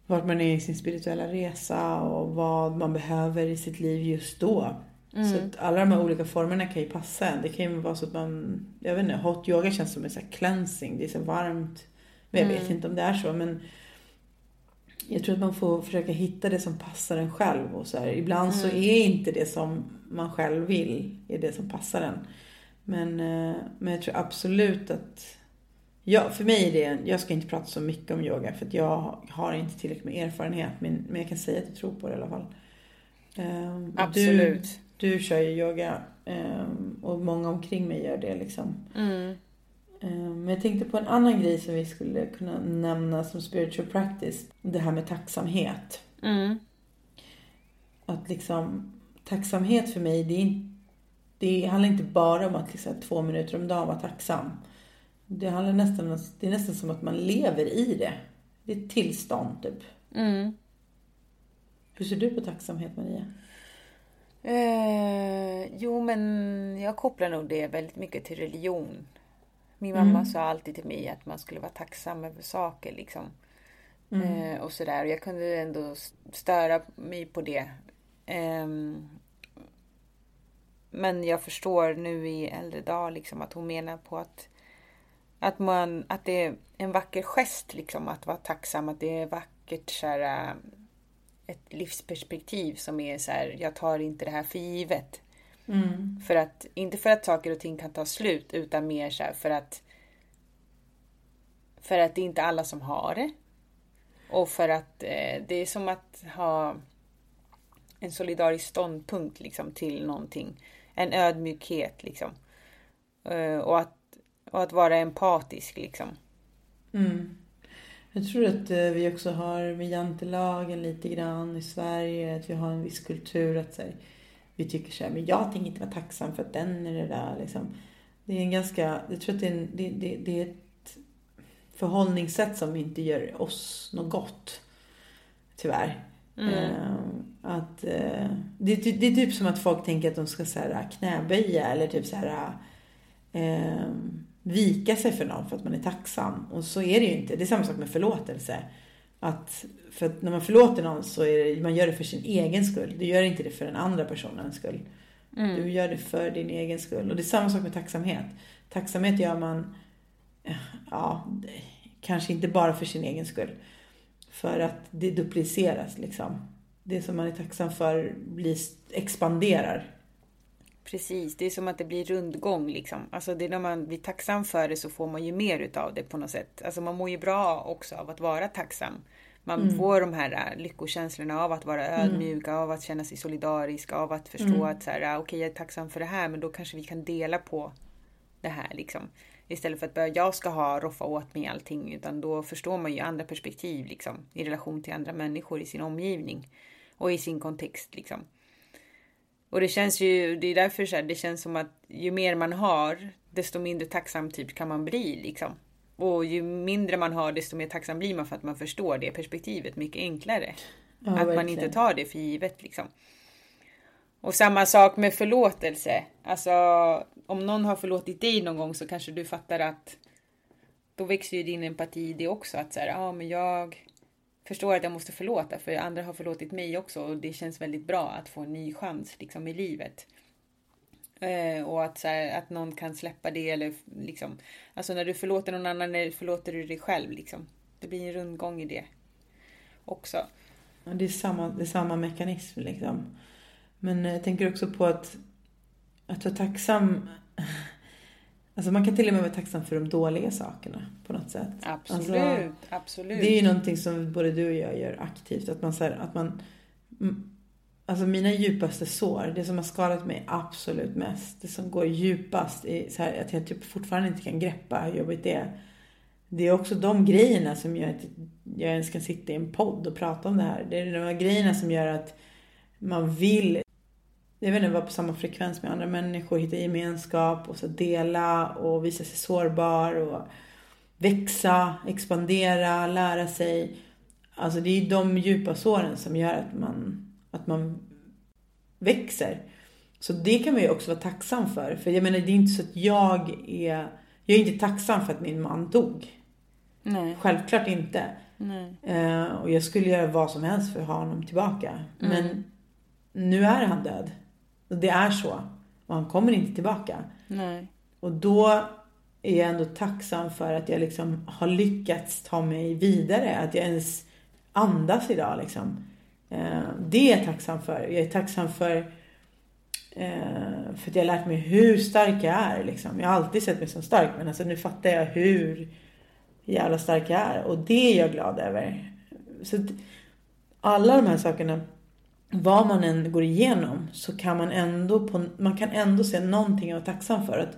vart man är i sin spirituella resa och vad man behöver i sitt liv just då. Mm. Så att alla de här olika formerna kan ju passa. Det kan ju vara så att man, jag vet inte, hot yoga känns som en sån här cleansing. Det är så varmt. Men jag vet mm. inte om det är så men jag tror att man får försöka hitta det som passar en själv. Och så här. Ibland mm. så är inte det som man själv vill, är det som passar en. Men, eh, men jag tror absolut att Ja, för mig är det, jag ska inte prata så mycket om yoga för att jag har inte tillräckligt med erfarenhet. Men, men jag kan säga att jag tror på det i alla fall. Um, Absolut. Du, du kör ju yoga um, och många omkring mig gör det liksom. Mm. Um, men jag tänkte på en annan grej som vi skulle kunna nämna som spiritual practice. Det här med tacksamhet. Mm. Att liksom, tacksamhet för mig, det, är, det handlar inte bara om att liksom, två minuter om dagen vara tacksam. Det, handlar nästan, det är nästan som att man lever i det. Det är ett tillstånd, typ. Mm. Hur ser du på tacksamhet, Maria? Eh, jo, men jag kopplar nog det väldigt mycket till religion. Min mamma mm. sa alltid till mig att man skulle vara tacksam över saker liksom. Mm. Eh, och sådär. Jag kunde ändå störa mig på det. Eh, men jag förstår nu i äldre dag liksom att hon menar på att att, man, att det är en vacker gest liksom att vara tacksam. Att det är vackert så här, äh, ett livsperspektiv som är så här, jag tar inte det här för givet. Mm. För att, inte för att saker och ting kan ta slut utan mer så här, för att för att det är inte alla som har det. Och för att eh, det är som att ha en solidarisk ståndpunkt liksom till någonting. En ödmjukhet liksom. Eh, och att och att vara empatisk liksom. Mm. Jag tror att eh, vi också har med jantelagen lite grann i Sverige, att vi har en viss kultur att här, vi tycker så här, men jag tänker inte vara tacksam för att den är det där liksom. Det är en ganska, jag tror att det är, en, det, det, det är ett förhållningssätt som inte gör oss något gott. Tyvärr. Mm. Uh, att, uh, det, det, det, är typ som att folk tänker att de ska så här, knäböja eller typ så här uh, vika sig för någon för att man är tacksam. Och så är det ju inte. Det är samma sak med förlåtelse. Att, för att när man förlåter någon så är det, man gör det för sin egen skull. Du gör inte det för den andra personens skull. Mm. Du gör det för din egen skull. Och det är samma sak med tacksamhet. Tacksamhet gör man, ja, kanske inte bara för sin egen skull. För att det dupliceras liksom. Det som man är tacksam för blir, expanderar Precis, det är som att det blir rundgång liksom. Alltså det är när man blir tacksam för det så får man ju mer utav det på något sätt. Alltså man mår ju bra också av att vara tacksam. Man mm. får de här äh, lyckokänslorna av att vara ödmjuk, mm. av att känna sig solidarisk, av att förstå mm. att så här, äh, okej okay, jag är tacksam för det här men då kanske vi kan dela på det här liksom. Istället för att börja, jag ska ha roffa åt mig allting utan då förstår man ju andra perspektiv liksom i relation till andra människor i sin omgivning och i sin kontext liksom. Och det känns ju, det är därför så här, det känns som att ju mer man har, desto mindre tacksam typ kan man bli liksom. Och ju mindre man har, desto mer tacksam blir man för att man förstår det perspektivet mycket enklare. Ja, att verkligen. man inte tar det för givet liksom. Och samma sak med förlåtelse. Alltså, om någon har förlåtit dig någon gång så kanske du fattar att då växer ju din empati i det också. Att så här, ja ah, men jag förstår att jag måste förlåta för andra har förlåtit mig också och det känns väldigt bra att få en ny chans liksom i livet. Eh, och att, så här, att någon kan släppa det eller liksom, alltså när du förlåter någon annan förlåter du dig själv liksom. Det blir en rundgång i det också. Ja, det, är samma, det är samma mekanism liksom. Men jag tänker också på att, att vara tacksam [LAUGHS] Alltså man kan till och med vara tacksam för de dåliga sakerna på något sätt. Absolut, alltså, absolut. Det är ju någonting som både du och jag gör aktivt. Att man, så här, att man Alltså mina djupaste sår, det som har skadat mig absolut mest, det som går djupast, är så här, att jag typ fortfarande inte kan greppa hur jobbigt det är. Det är också de grejerna som gör att jag ens kan sitta i en podd och prata om det här. Det är de här grejerna som gör att man vill jag vet inte, vara på samma frekvens med andra människor, hitta gemenskap och så dela och visa sig sårbar och växa, expandera, lära sig. Alltså det är de djupa såren som gör att man, att man växer. Så det kan man ju också vara tacksam för. För jag menar, det är inte så att jag är... Jag är inte tacksam för att min man dog. Nej. Självklart inte. Nej. Eh, och jag skulle göra vad som helst för att ha honom tillbaka. Men nu är han död. Och det är så. Och han kommer inte tillbaka. Nej. Och då är jag ändå tacksam för att jag liksom har lyckats ta mig vidare. Att jag ens andas idag liksom. Eh, det är jag tacksam för. Jag är tacksam för eh, för att jag har lärt mig hur stark jag är. Liksom. Jag har alltid sett mig som stark men alltså nu fattar jag hur jävla stark jag är. Och det är jag glad över. Så alla de här sakerna, vad man än går igenom så kan man ändå, på, man kan ändå se någonting att vara tacksam för. Att,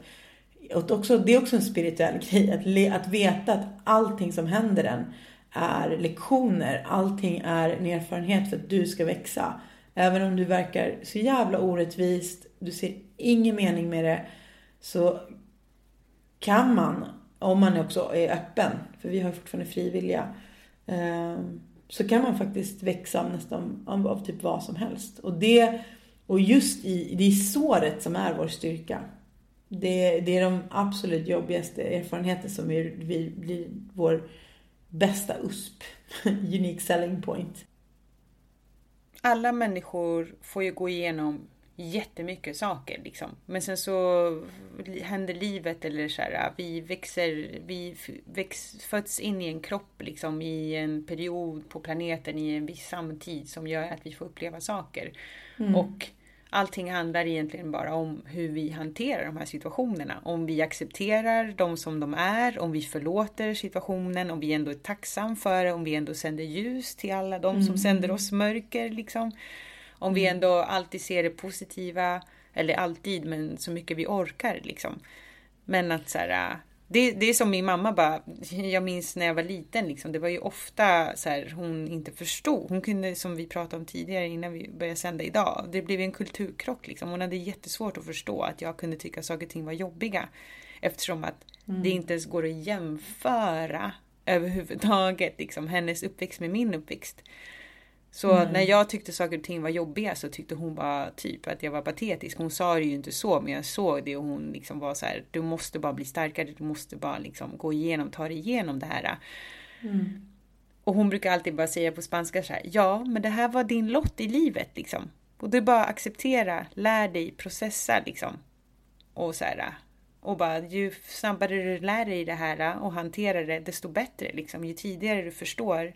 och också, det är också en spirituell [LAUGHS] grej. Att, le, att veta att allting som händer en är lektioner. Allting är en erfarenhet för att du ska växa. Även om du verkar så jävla orättvist, du ser ingen mening med det. Så kan man, om man också är öppen, för vi har fortfarande frivilliga. Eh, så kan man faktiskt växa nästan av, av typ vad som helst. Och det, och just i, det är såret som är vår styrka. Det, det är de absolut jobbigaste erfarenheter som är, vi blir vår bästa USP. [LAUGHS] Unique selling point. Alla människor får ju gå igenom jättemycket saker liksom. Men sen så händer livet eller så här, vi växer, vi väx, föds in i en kropp liksom i en period på planeten i en viss samtid som gör att vi får uppleva saker. Och allting handlar egentligen bara om hur vi hanterar de här situationerna. Om vi accepterar dem som de är, om vi förlåter situationen, om vi ändå är tacksam för det, om vi ändå sänder ljus till alla de som sänder oss mörker liksom. Om vi ändå alltid ser det positiva, eller alltid, men så mycket vi orkar liksom. Men att så här, det, det är som min mamma bara, [LAUGHS] jag minns när jag var liten liksom, det var ju ofta så här, hon inte förstod. Hon kunde, som vi pratade om tidigare innan vi började sända idag, det blev en kulturkrock liksom. Hon hade jättesvårt att förstå att jag kunde tycka saker och ting var jobbiga. Eftersom att det inte ens går att jämföra överhuvudtaget, liksom hennes uppväxt med min uppväxt. Så när jag tyckte saker och ting var jobbiga så tyckte hon bara typ att jag var patetisk. Hon sa det ju inte så men jag såg det och hon liksom var så här. Du måste bara bli starkare. Du måste bara liksom gå igenom, ta dig igenom det här. Och hon brukar alltid bara säga på spanska så här. Ja, men det här var din lott i livet liksom. Och det är bara acceptera, lär dig, processa liksom. Och så här. Och bara ju snabbare du lär dig det här och hanterar det desto bättre liksom. Ju tidigare du förstår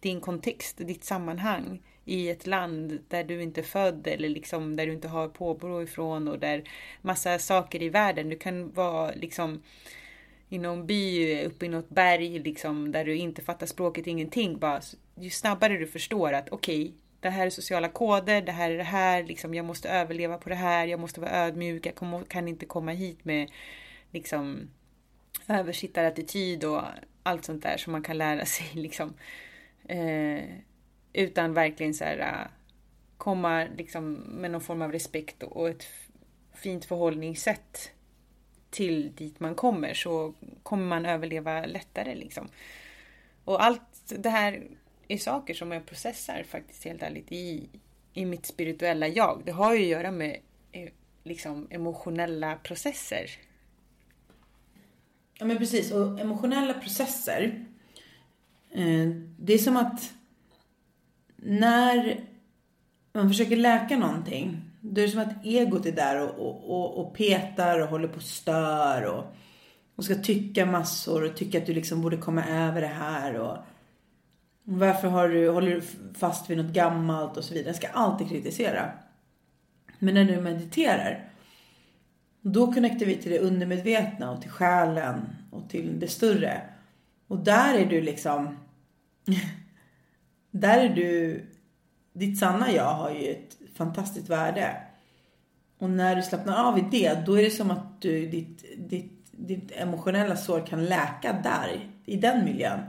din kontext, ditt sammanhang i ett land där du inte är född eller liksom där du inte har påbrå ifrån och där massa saker i världen. Du kan vara liksom i någon by uppe i något berg liksom där du inte fattar språket, ingenting. Bara, ju snabbare du förstår att okej, okay, det här är sociala koder, det här är det här, liksom, jag måste överleva på det här, jag måste vara ödmjuk, jag kan inte komma hit med liksom översittarattityd och allt sånt där som man kan lära [LAUGHS] sig liksom. Eh, utan verkligen så här äh, komma liksom med någon form av respekt och ett fint förhållningssätt till dit man kommer så kommer man överleva lättare liksom. Och allt det här är saker som jag processar faktiskt helt ärligt i, i mitt spirituella jag. Det har ju att göra med eh, liksom emotionella processer. Ja men precis och emotionella processer Eh, det är som att när man försöker läka någonting, då är det som att egot är där och, och, och, och petar och håller på och stör och, och ska tycka massor och tycka att du liksom borde komma över det här och varför har du, håller du fast vid något gammalt och så vidare. Jag ska alltid kritisera. Men när du mediterar, då connectar vi till det undermedvetna och till själen och till det större. Och där är du liksom... [LAUGHS] Där är du... Ditt sanna jag har ju ett fantastiskt värde. Och när du slappnar av i det, då är det som att du, ditt, ditt, ditt emotionella sår kan läka där, i den miljön.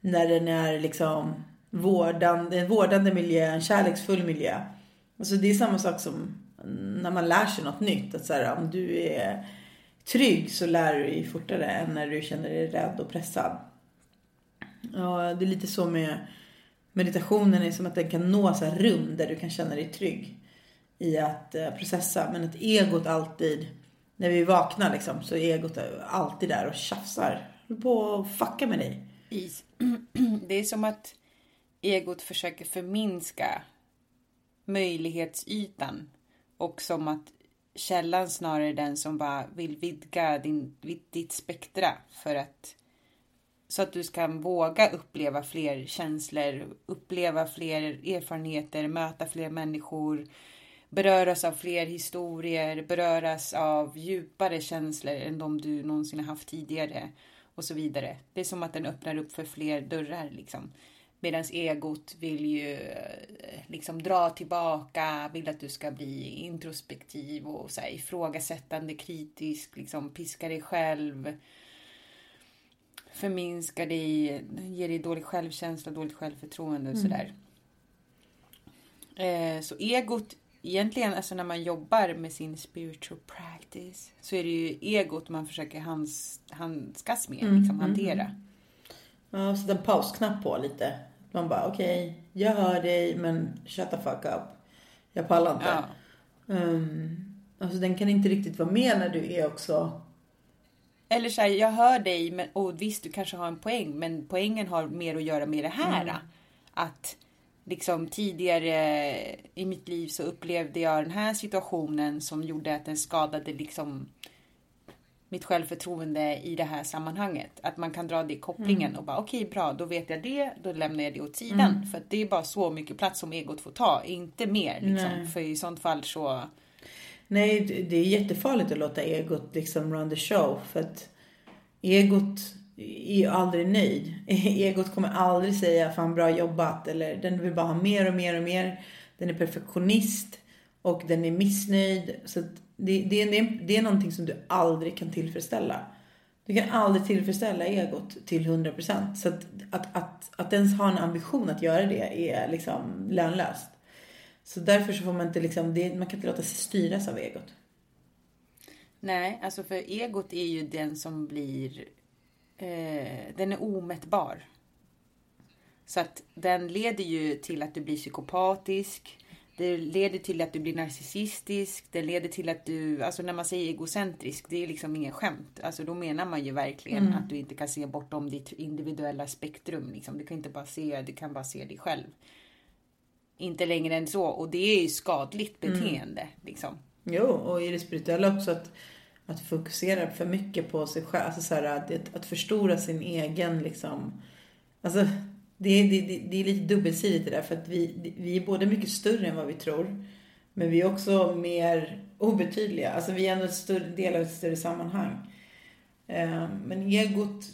När den är liksom vårdande, en vårdande miljö, en kärleksfull miljö. Alltså det är samma sak som när man lär sig något nytt. Att så här, om du är trygg så lär du dig fortare än när du känner dig rädd och pressad. Ja, det är lite så med meditationen är som att den kan nå så här rum där du kan känna dig trygg i att eh, processa. Men att egot alltid, när vi vaknar liksom, så är egot alltid där och tjafsar. Håller på att fucka med dig. Is. [CLEARS THROAT] Det är som att egot försöker förminska möjlighetsytan och som att källan snarare är den som bara vill vidga din, ditt spektra för att så att du ska våga uppleva fler känslor, uppleva fler erfarenheter, möta fler människor, beröras av fler historier, beröras av djupare känslor än de du någonsin har haft tidigare och så vidare. Det är som att den öppnar upp för fler dörrar liksom. Medan egot vill ju eh, liksom dra tillbaka, vill att du ska bli introspektiv och så här, ifrågasättande, kritisk, liksom piska dig själv. Förminska dig, ger dig dålig självkänsla, dåligt självförtroende och mm. sådär. Eh, så egot, egentligen alltså när man jobbar med sin spiritual practice så är det ju egot man försöker hands, handskas med, mm, liksom hantera. Mm. Ja, sätta en pausknapp på lite. Man bara okej, okay, jag hör dig men shut the fuck up. Jag pallar inte. Ja. Um, alltså den kan inte riktigt vara med när du är också eller så här, jag hör dig men, och visst du kanske har en poäng men poängen har mer att göra med det här. Mm. Att liksom tidigare i mitt liv så upplevde jag den här situationen som gjorde att den skadade liksom mitt självförtroende i det här sammanhanget. Att man kan dra det i kopplingen mm. och bara okej okay, bra, då vet jag det, då lämnar jag det åt sidan. Mm. För det är bara så mycket plats som egot får ta, inte mer. Liksom. För i sånt fall så... Nej, det är jättefarligt att låta egot liksom run the show. För att egot är ju aldrig nöjd. [LAUGHS] Egot kommer aldrig säga fan bra jobbat eller den vill bara ha mer och mer och mer. Den är perfektionist och den är missnöjd. Så det, det, det, det är någonting som du aldrig kan tillfredsställa. Du kan aldrig tillfredsställa egot till 100%. Så att, att, att, att ens ha en ambition att göra det är liksom lönlöst. Så därför så får man inte liksom, det, man kan inte låta sig styras av egot. Nej, alltså för egot är ju den som blir, eh, den är omättbar. Så att den leder ju till att du blir psykopatisk. Det leder till att du blir narcissistisk. Det leder till att du, alltså när man säger egocentrisk, det är liksom ingen skämt. Alltså då menar man ju verkligen mm. att du inte kan se bortom ditt individuella spektrum. Liksom. Du kan inte bara se, du kan bara se dig själv. Inte längre än så. Och det är ju skadligt mm. beteende. Mm. Liksom. Jo, och i det spirituella också att, att fokusera för mycket på sig själv. Alltså så här, att, att förstora sin egen liksom. Alltså det, det, det, det är lite dubbelsidigt det där för att vi, vi är både mycket större än vad vi tror. Men vi är också mer obetydliga. Alltså vi är ändå en större del av ett större sammanhang. Eh, men egot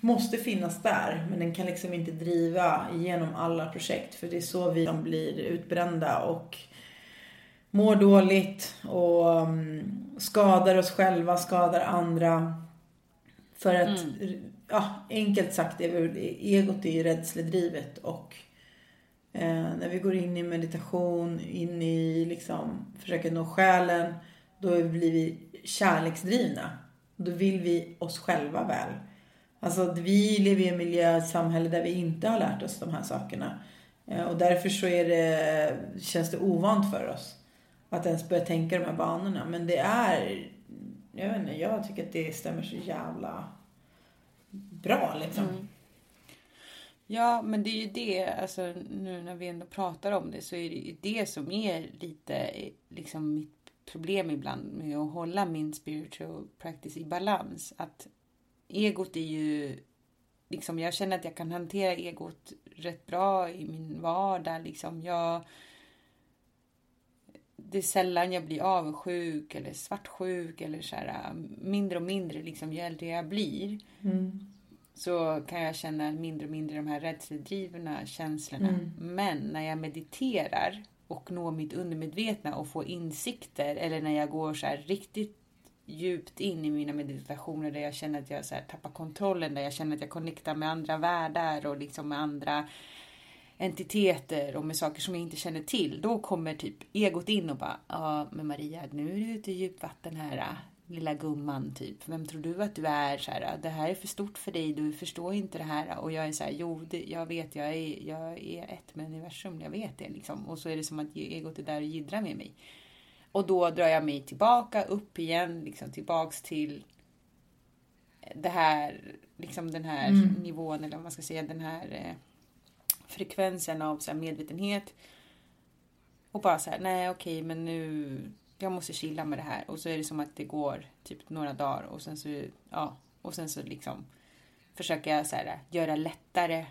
måste finnas där. Men den kan liksom inte driva igenom alla projekt. För det är så vi blir utbrända och mår dåligt och mm, skadar oss själva, skadar andra. För att mm ja, enkelt sagt, egot är ju rädsledrivet och eh, när vi går in i meditation, in i liksom, försöker nå själen, då blir vi kärleksdrivna. Då vill vi oss själva väl. Alltså vi lever i en miljö, ett samhälle där vi inte har lärt oss de här sakerna. Eh, och därför så är det, känns det ovant för oss att ens börja tänka de här banorna. Men det är, jag vet inte, jag tycker att det stämmer så jävla bra liksom. Mm. Ja, men det är ju det, alltså nu när vi ändå pratar om det så är det ju det som är lite liksom mitt problem ibland med att hålla min spiritual practice i balans. Att egot är ju, liksom jag känner att jag kan hantera egot rätt bra i min vardag liksom. Jag, det är sällan jag blir avundsjuk eller svartsjuk eller så här, mindre och mindre liksom ju äldre jag blir. Mm så kan jag känna mindre och mindre de här rädsledrivna känslorna. Mm. Men när jag mediterar och når mitt undermedvetna och får insikter eller när jag går så här riktigt djupt in i mina meditationer där jag känner att jag så här tappar kontrollen, där jag känner att jag connectar med andra världar och liksom med andra entiteter och med saker som jag inte känner till. Då kommer typ egot in och bara, ja men Maria, nu är du ute i djupt vatten här äh, lilla gumman typ. Vem tror du att du är? Så här, äh, det här är för stort för dig, du förstår inte det här. Och jag är så här, jo, det, jag vet, jag är, jag är ett med universum, jag vet det liksom. Och så är det som att egot är där och jiddrar med mig. Och då drar jag mig tillbaka, upp igen, liksom tillbaks till det här, liksom den här Mm. nivån eller vad man ska säga, den här eh, frekvensen av så medvetenhet. Och bara så här, nej okej men nu, jag måste chilla med det här. Och så är det som att det går typ några dagar och sen så, ja, och sen så liksom försöker jag så här, göra lättare.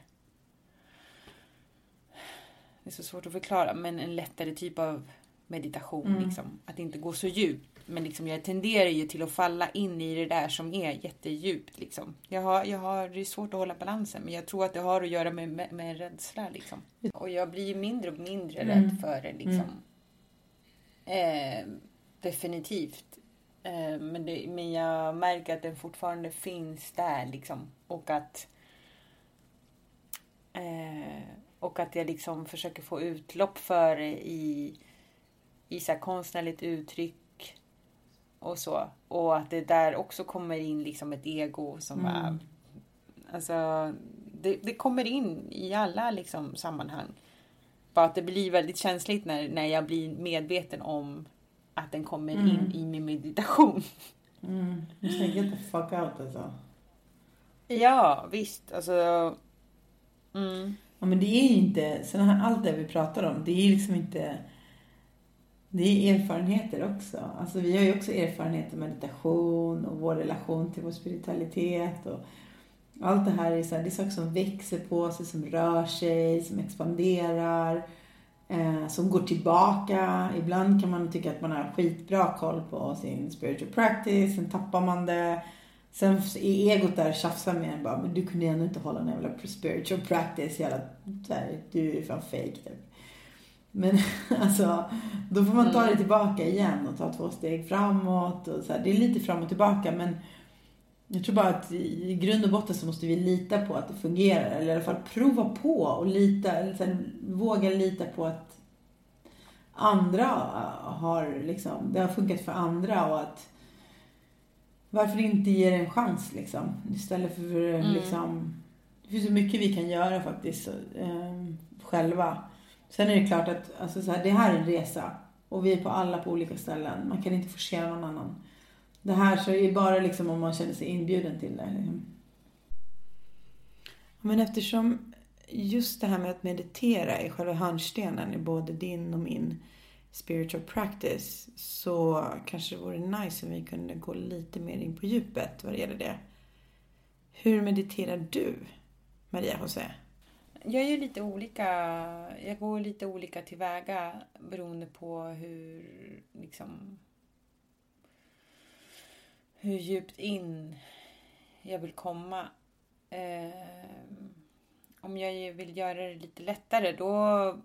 Det är så svårt att förklara, men en lättare typ av meditation. Mm. Liksom. Att inte gå så djupt. Men liksom, jag tenderar ju till att falla in i det där som är jättedjupt. Liksom. Jag har, jag har, det är svårt att hålla balansen, men jag tror att det har att göra med, med, med rädsla. Liksom. Och jag blir ju mindre och mindre Mm. rädd för det. Liksom. Eh, definitivt. Eh, men, det, men jag märker att den fortfarande finns där. Liksom. Och att eh, och att jag liksom försöker få utlopp för det i, i så konstnärligt uttryck och så. Och att det där också kommer in liksom ett ego som Mm. bara... Alltså, det, det kommer in i alla liksom sammanhang. Bara att det blir väldigt känsligt när, när jag blir medveten om att den kommer Mm. in i min meditation. Mm. Du ska get the fuck out alltså. Ja, visst. Alltså... Mm. Ja men det är ju inte, här, allt det vi pratar om, det är liksom inte det är erfarenheter också. Alltså vi har ju också erfarenhet av meditation och vår relation till vår spiritualitet och allt det här är, så här, det är saker som växer på sig, som rör sig, som expanderar, eh, som går tillbaka. Ibland kan man tycka att man har skitbra koll på sin spiritual practice, sen tappar man det. Sen är egot där och tjafsar med en bara, men du kunde ändå inte hålla en jävla spiritual practice, jävla, här, du är fan fake typ. Men [LAUGHS] alltså, då får man ta det tillbaka igen och ta två steg framåt och så här. Det är lite fram och tillbaka men jag tror bara att i grund och botten så måste vi lita på att det fungerar. Eller i alla fall prova på och lita, eller så här, våga lita på att andra har liksom, det har funkat för andra och att varför inte ge det en chans liksom? Istället för Mm. liksom, det finns så mycket vi kan göra faktiskt eh, själva. Sen är det klart att alltså, så här, det här är en resa och vi är på alla på olika ställen. Man kan inte forcera någon annan. Det här så är det bara liksom om man känner sig inbjuden till det. Liksom. Men eftersom just det här med att meditera är själva hörnstenen i både din och min spiritual practice så kanske det vore nice om vi kunde gå lite mer in på djupet vad det gäller det. Hur mediterar du, Maria José? Jag gör lite olika, jag går lite olika tillväga beroende på hur liksom hur djupt in jag vill komma. Eh, om jag vill göra det lite lättare då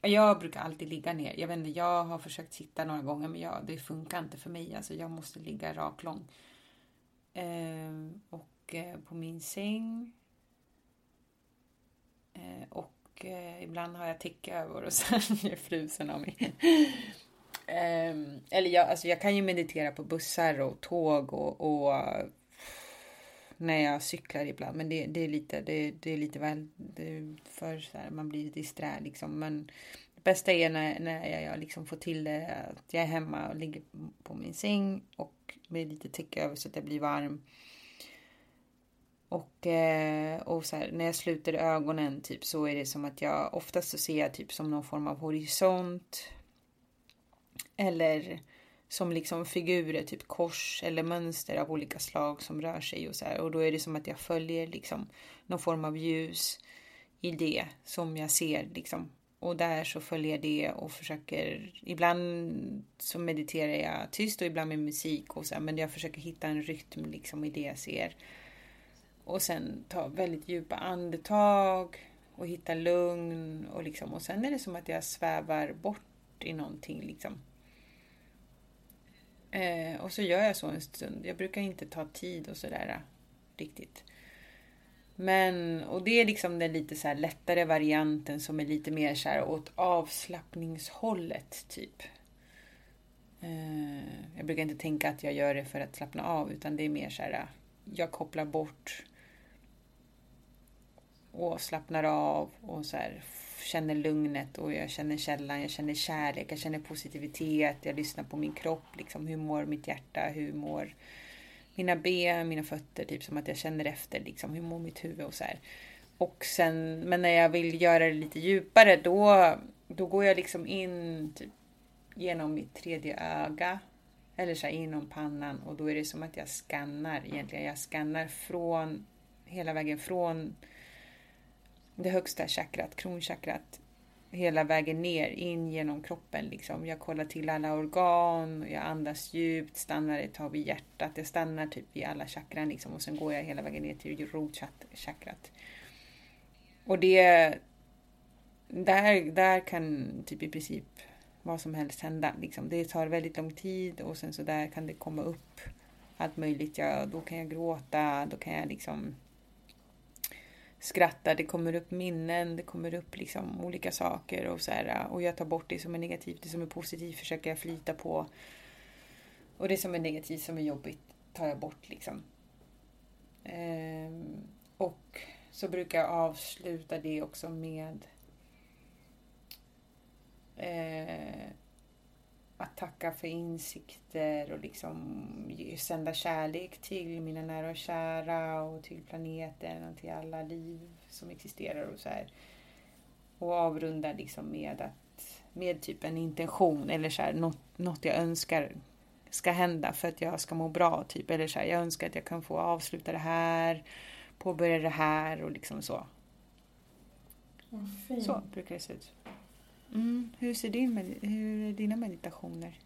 jag brukar alltid ligga ner. Jag vet inte, jag har försökt sitta några gånger men jag, det funkar inte för mig. Alltså jag måste ligga raklång. Eh, och eh, på min säng Eh, och eh, ibland har jag täcke över och [LAUGHS] sen är jag frusen av mig. eh, eller jag, alltså jag kan ju meditera på bussar och tåg och, och när jag cyklar ibland. Men det, det är lite, det, det är lite väl det är för så här, man blir lite disträ liksom. Men det bästa är när, när jag, jag liksom får till det att jag är hemma och ligger på min säng och med lite täcke över så att jag blir varm. Och, eh, och så här, när jag sluter ögonen typ så är det som att jag oftast så ser jag typ som någon form av horisont. Eller som liksom figurer, typ kors eller mönster av olika slag som rör sig och så här. Och då är det som att jag följer liksom någon form av ljus i det som jag ser liksom. Och där så följer jag det och försöker, ibland så mediterar jag tyst och ibland med musik och så här, men jag försöker hitta en rytm liksom i det jag ser. Och sen ta väldigt djupa andetag och hitta lugn och liksom och sen är det som att jag svävar bort i någonting liksom. Eh, och så gör jag så en stund. Jag brukar inte ta tid och sådär äh, riktigt. Men, och det är liksom den lite så här lättare varianten som är lite mer så här åt avslappningshållet typ. Eh, jag brukar inte tänka att jag gör det för att slappna av utan det är mer så här äh, jag kopplar bort och slappnar av och så här, känner lugnet och jag känner källan, jag känner kärlek, jag känner positivitet, jag lyssnar på min kropp, liksom, hur mår mitt hjärta, hur mår mina ben, mina fötter, typ som att jag känner efter liksom hur mår mitt huvud och så här. Och sen, men när jag vill göra det lite djupare då, då går jag liksom in typ, genom mitt tredje öga. Eller så här, inom pannan och då är det som att jag skannar egentligen. Jag skannar från hela vägen från det högsta chakrat, kronchakrat, hela vägen ner in genom kroppen. Liksom. Jag kollar till alla organ, jag andas djupt, stannar ett tag vid hjärtat. Jag stannar typ vid alla chakran liksom, och sen går jag hela vägen ner till rotchakrat. Och det... Där, där kan typ i princip vad som helst hända. Liksom. Det tar väldigt lång tid och sen så där kan det komma upp allt möjligt. Ja, då kan jag gråta, då kan jag liksom skratta, det kommer upp minnen, det kommer upp liksom olika saker och så här, och jag tar bort det som är negativt, det som är positivt försöker jag flyta på. Och det som är negativt, som är jobbigt, tar jag bort liksom. Ehm, och så brukar jag avsluta det också med eh, att tacka för insikter och liksom sända kärlek till mina nära och kära och till planeten och till alla liv som existerar och så här. Och avrunda liksom med att med typ en intention eller så här, något, något jag önskar ska hända för att jag ska må bra typ eller så här, jag önskar att jag kan få avsluta det här, påbörja det här och liksom så. Så brukar det se ut. Mm. Hur ser din, hur är dina meditationer?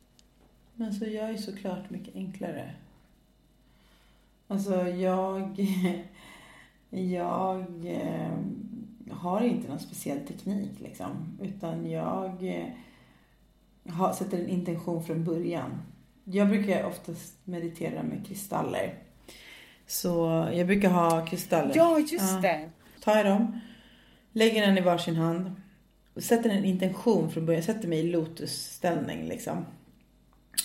Men så jag är såklart mycket enklare. Alltså jag... [LAUGHS] Jag eh, har inte någon speciell teknik liksom. Utan jag eh, har, sätter en intention från början. Jag brukar oftast meditera med kristaller. Så jag brukar ha kristaller. Ja, just ja. det. Tar jag dem, lägger den i varsin hand sätter en intention från början. Sätter mig i lotusställning liksom.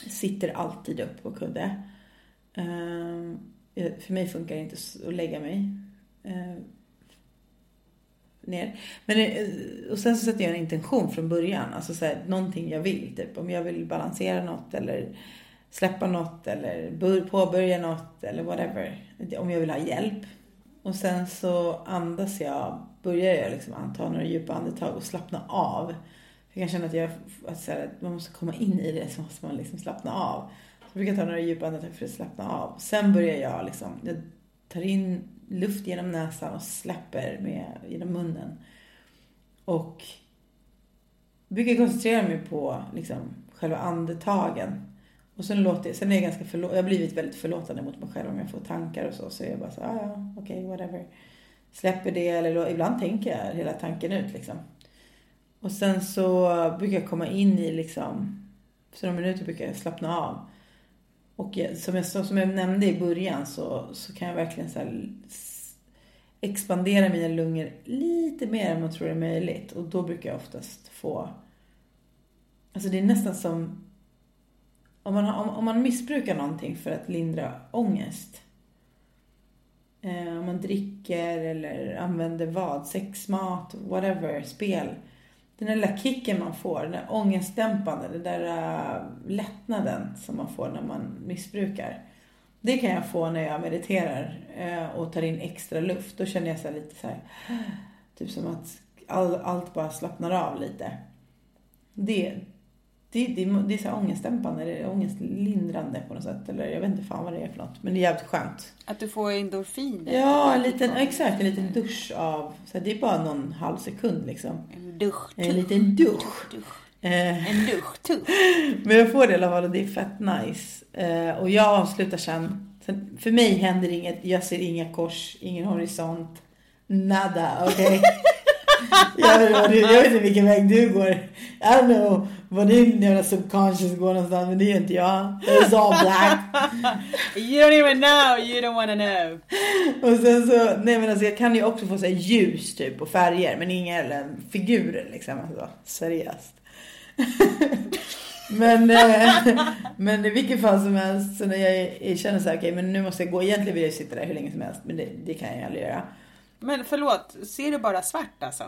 Sitter alltid upp på kudde. Ehm, eh, för mig funkar det inte att lägga mig eh, ner. Men, eh, och sen så sätter jag en intention från början. Alltså så här, någonting jag vill. Typ om jag vill balansera något eller släppa något eller påbörja något eller whatever. Om jag vill ha hjälp. Och sen så andas jag börjar jag liksom anta några djupa andetag och slappna av. Jag kan känna att, jag, att, så här, man måste komma in i det så måste man liksom slappna av. Så jag brukar ta några djupa andetag för att slappna av. Sen börjar jag liksom, jag tar in luft genom näsan och släpper med, genom munnen. Och brukar koncentrera mig på liksom, själva andetagen. Och sen, låter, sen är jag ganska förlåtande, jag har blivit väldigt förlåtande mot mig själv om jag får tankar och så. Så är jag bara så, ah, ja, okej, okay, whatever släpper det eller ibland tänker jag hela tanken ut liksom. Och sen så brukar jag komma in i liksom, Efter några minuter brukar jag slappna av. Och jag, som, jag, som jag nämnde i början så, så kan jag verkligen så här, expandera mina lungor lite mer än man tror är möjligt. Och då brukar jag oftast få... Alltså det är nästan som... Om man, om, om man missbrukar någonting för att lindra ångest Eh, om man dricker eller använder vad, sex, mat, whatever, spel. Den där lilla kicken man får, den där ångestdämpande, den där uh, lättnaden som man får när man missbrukar. Det kan jag få när jag mediterar eh, och tar in extra luft. Då känner jag så lite så här, typ som att all, allt bara slappnar av lite. Det, det, det, det är så ångestdämpande, eller ångestlindrande på något sätt. Eller jag vet inte fan vad det är för något. Men det är jävligt skönt. Att du får endorfiner? Ja, en liten, exakt. En liten dusch av, så det är bara någon halv sekund liksom. En dusch. En liten dusch. dusch. Eh, en dusch, tuff. [LAUGHS] Men jag får det i alla fall och det är fett nice. Eh, och jag avslutar sen. sen. För mig händer inget, jag ser inga kors, ingen horisont. Nada, okej? Okay? [LAUGHS] jag, vet, jag vet inte vilken väg du går. I don't know vad din jävla subconscious går någonstans men det är inte jag. It's all black. you don't even know, you don't wanna know. Och sen så, nej men alltså jag kan ju också få så ljus typ och färger men inga eller figurer liksom. Alltså, seriöst. men, eh, men i vilket fall som helst så när jag känner så här, okej okay, men nu måste jag gå. Egentligen vill jag sitta där hur länge som helst men det, det kan jag aldrig göra. Men förlåt, ser du bara svart alltså?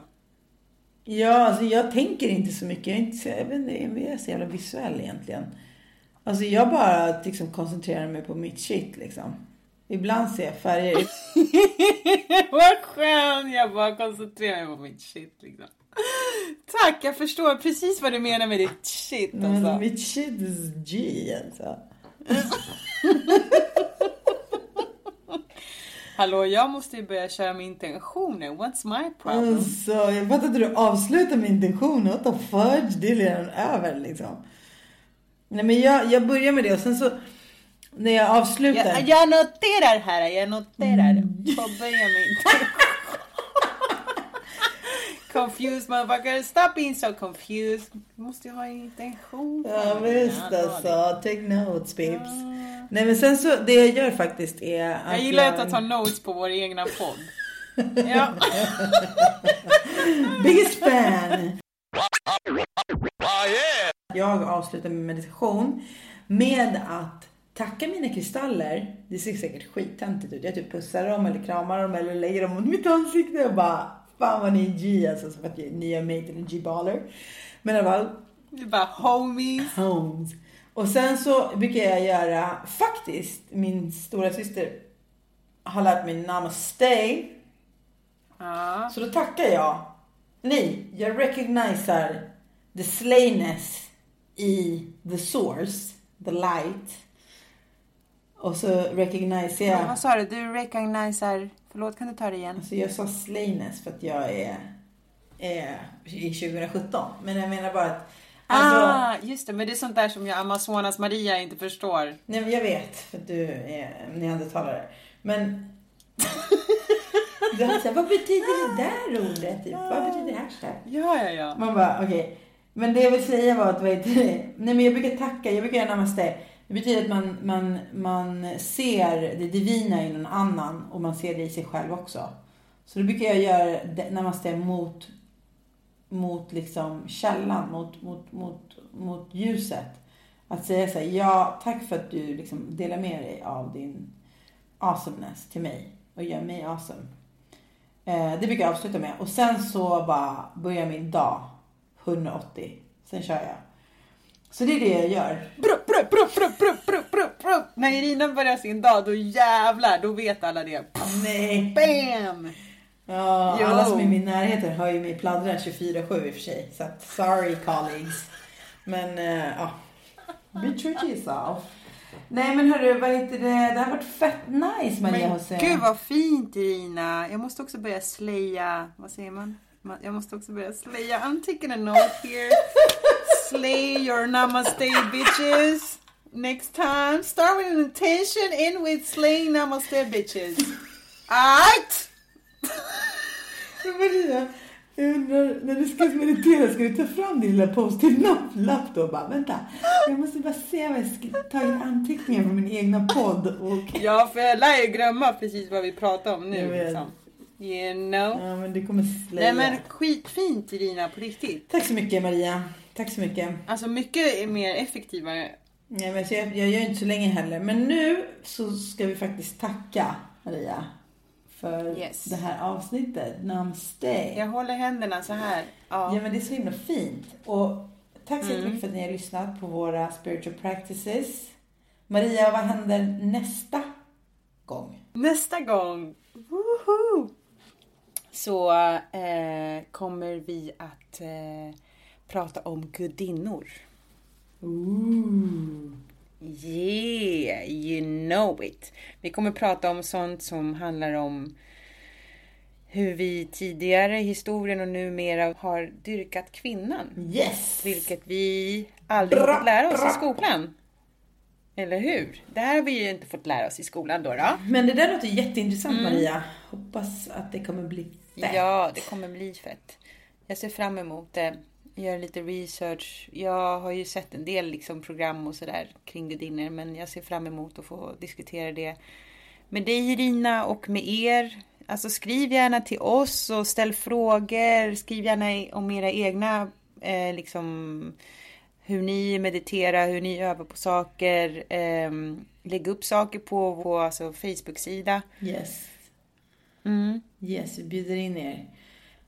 Ja, alltså jag tänker inte så mycket. Jag är, inte så, jag inte, jag så jävla visuell egentligen. Alltså jag bara liksom koncentrerar mig på mitt shit liksom. Ibland ser jag färger. [LAUGHS] [LAUGHS] Vad skön! Jag bara koncentrerar mig på mitt shit liksom. Tack, jag förstår precis vad du menar med ditt shit alltså. Men mitt shit is G alltså. [LAUGHS] Hallå, jag måste ju börja köra med intentioner. What's my problem? Alltså, jag fattar inte du avslutar med intentioner. What the fudge? Det är redan över liksom. Nej men jag, jag börjar med det och sen så när jag avslutar. Jag, jag noterar här, jag noterar. Får börja med intentioner. Confused motherfucker. Stop being so confused. Du måste ju ha en intention. Ja visst alltså. Take notes babes. Nej men sen så, det jag gör faktiskt är att Jag gillar att ta notes på vår egna podd. [LAUGHS] ja. [LAUGHS] Biggest fan. Jag avslutar min meditation med att tacka mina kristaller. Det ser säkert skittöntigt ut. Jag typ pussar dem eller kramar dem eller lägger dem mot mitt ansikte och bara Fan vad ni är G alltså, som att ni gör mig till en G-baller. Men i alla fall. Du bara homies. Homes. Och sen så brukar jag göra, faktiskt, min stora syster har lärt mig namaste. Ja. Så då tackar jag. Nej, jag recogniserar the slayness i the source, the light. Och så recogniserar jag... Vad sa du? Du recogniserar... Förlåt, kan du ta det igen? Alltså jag sa slayness för att jag är, är i 2017. Men jag menar bara att... Alltså, ah, just det. Men det är sånt där som jag, Amazonas Maria inte förstår. Nej, men jag vet. För att du är neandertalare. Men... [LAUGHS] du har sagt, vad betyder det där ordet? Typ? Vad betyder hashtag? Ja, ja, ja. Man bara, okej. Okay. Men det jag vill säga var att, vad heter det? Nej men jag brukar tacka, jag brukar göra namaste. Det betyder att man, man, man ser det divina i någon annan och man ser det i sig själv också. Så det brukar jag göra det, namaste mot, mot liksom källan, mot, mot, mot, mot ljuset. Att säga så här, ja tack för att du liksom delar med dig av din awesomeness till mig och gör mig awesome. Eh, det brukar jag avsluta med. Och sen så bara börjar min dag 180. Sen kör jag. Så det är det jag gör. Brup, brup, brup, brup, brup, brup, brup, brup. När Irina börjar sin dag, då jävlar, då vet alla det. Nej. Bam! Ja, alla som är i min närhet hör ju mig pladdra 24-7 i och för sig. Så att, sorry colleagues. Men uh, ja, be true to yourself. Nej men hörru, vad heter det? Det har varit fett nice Maria José. Gud vad fint Irina. Jag måste också börja slaya, vad säger man? Jag måste också börja slaya. I'm taking a note here. [LAUGHS] Slay your namaste bitches. Next time, start with an intention, end with slaying namaste bitches. Alright! Maria, jag undrar, när du ska meditera, ska du ta fram din lilla post-it-lapp då och bara, vänta, jag måste bara se vad jag ska ta in anteckningar från min egna podd och... Ja, för jag lär ju glömma precis vad vi pratar om nu. Liksom. You know. Ja, men det kommer slaya. Nej, men skitfint Irina, på riktigt. Tack så mycket Maria. Tack så mycket. Alltså mycket är mer effektivare. Nej, men jag, jag gör inte så länge heller. Men nu så ska vi faktiskt tacka Maria för yes. det här avsnittet. Namaste. Jag håller händerna så här. Ja. ja, men det är så himla fint. Och tack så mm. mycket för att ni har lyssnat på våra spiritual practices. Maria, vad händer nästa gång? Nästa gång? Woho! Så eh, kommer vi att eh, prata om gudinnor. Ooh. Yeah, you know it. Vi kommer prata om sånt som handlar om hur vi tidigare i historien och numera har dyrkat kvinnan. Yes! Vilket vi aldrig bra, fått lära oss bra. i skolan. Eller hur? Det här har vi ju inte fått lära oss i skolan då. då. Men det där låter jätteintressant mm. Maria. Hoppas att det kommer bli fett. Ja, det kommer bli fett. Jag ser fram emot det göra lite research. Jag har ju sett en del liksom program och sådär kring gudinnor men jag ser fram emot att få diskutera det med dig Irina och med er. Alltså skriv gärna till oss och ställ frågor. Skriv gärna om era egna eh, liksom hur ni mediterar, hur ni övar på saker. Eh, lägg upp saker på vår alltså, Facebook-sida. Yes. Mm. Yes, vi bjuder in er.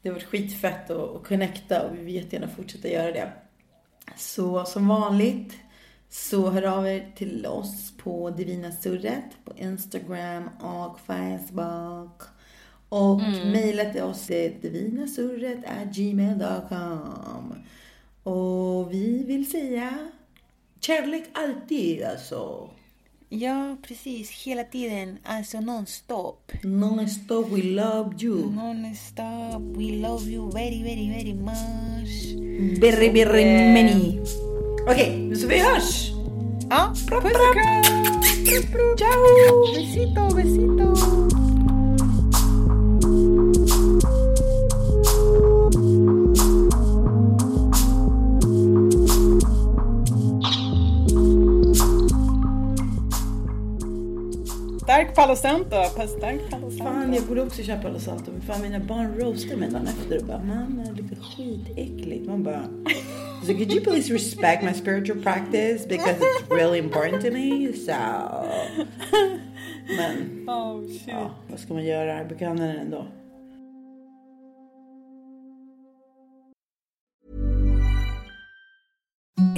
Det har varit skitfett att, att connecta och vi vill jättegärna fortsätta göra det. Så som vanligt, Så hör av er till oss på Divina Surret på Instagram och Facebook. Och mm. mejla till oss är divinasurret.gmail.com. Och vi vill säga kärlek alltid alltså. Ja, precis. Hela tiden. Alltså non-stop. Non-stop, we love you. Non-stop, we love you very, very, very much. Very, very many. Okej, okay, så vi hörs! Ja, puss och kram! Ciao! Besito, besito! Palo Santo. Stark Palo Santo. Fan, jag borde också köpa Palo Santo. Men fan, mina barn roastar mig dagen efter och bara, mamma, det luktar skitäckligt. Man bara, so could you please respect my spiritual practice because it's really important to me. So. [LAUGHS] Men, oh, shit. ja, vad ska man göra? Jag använda den ändå.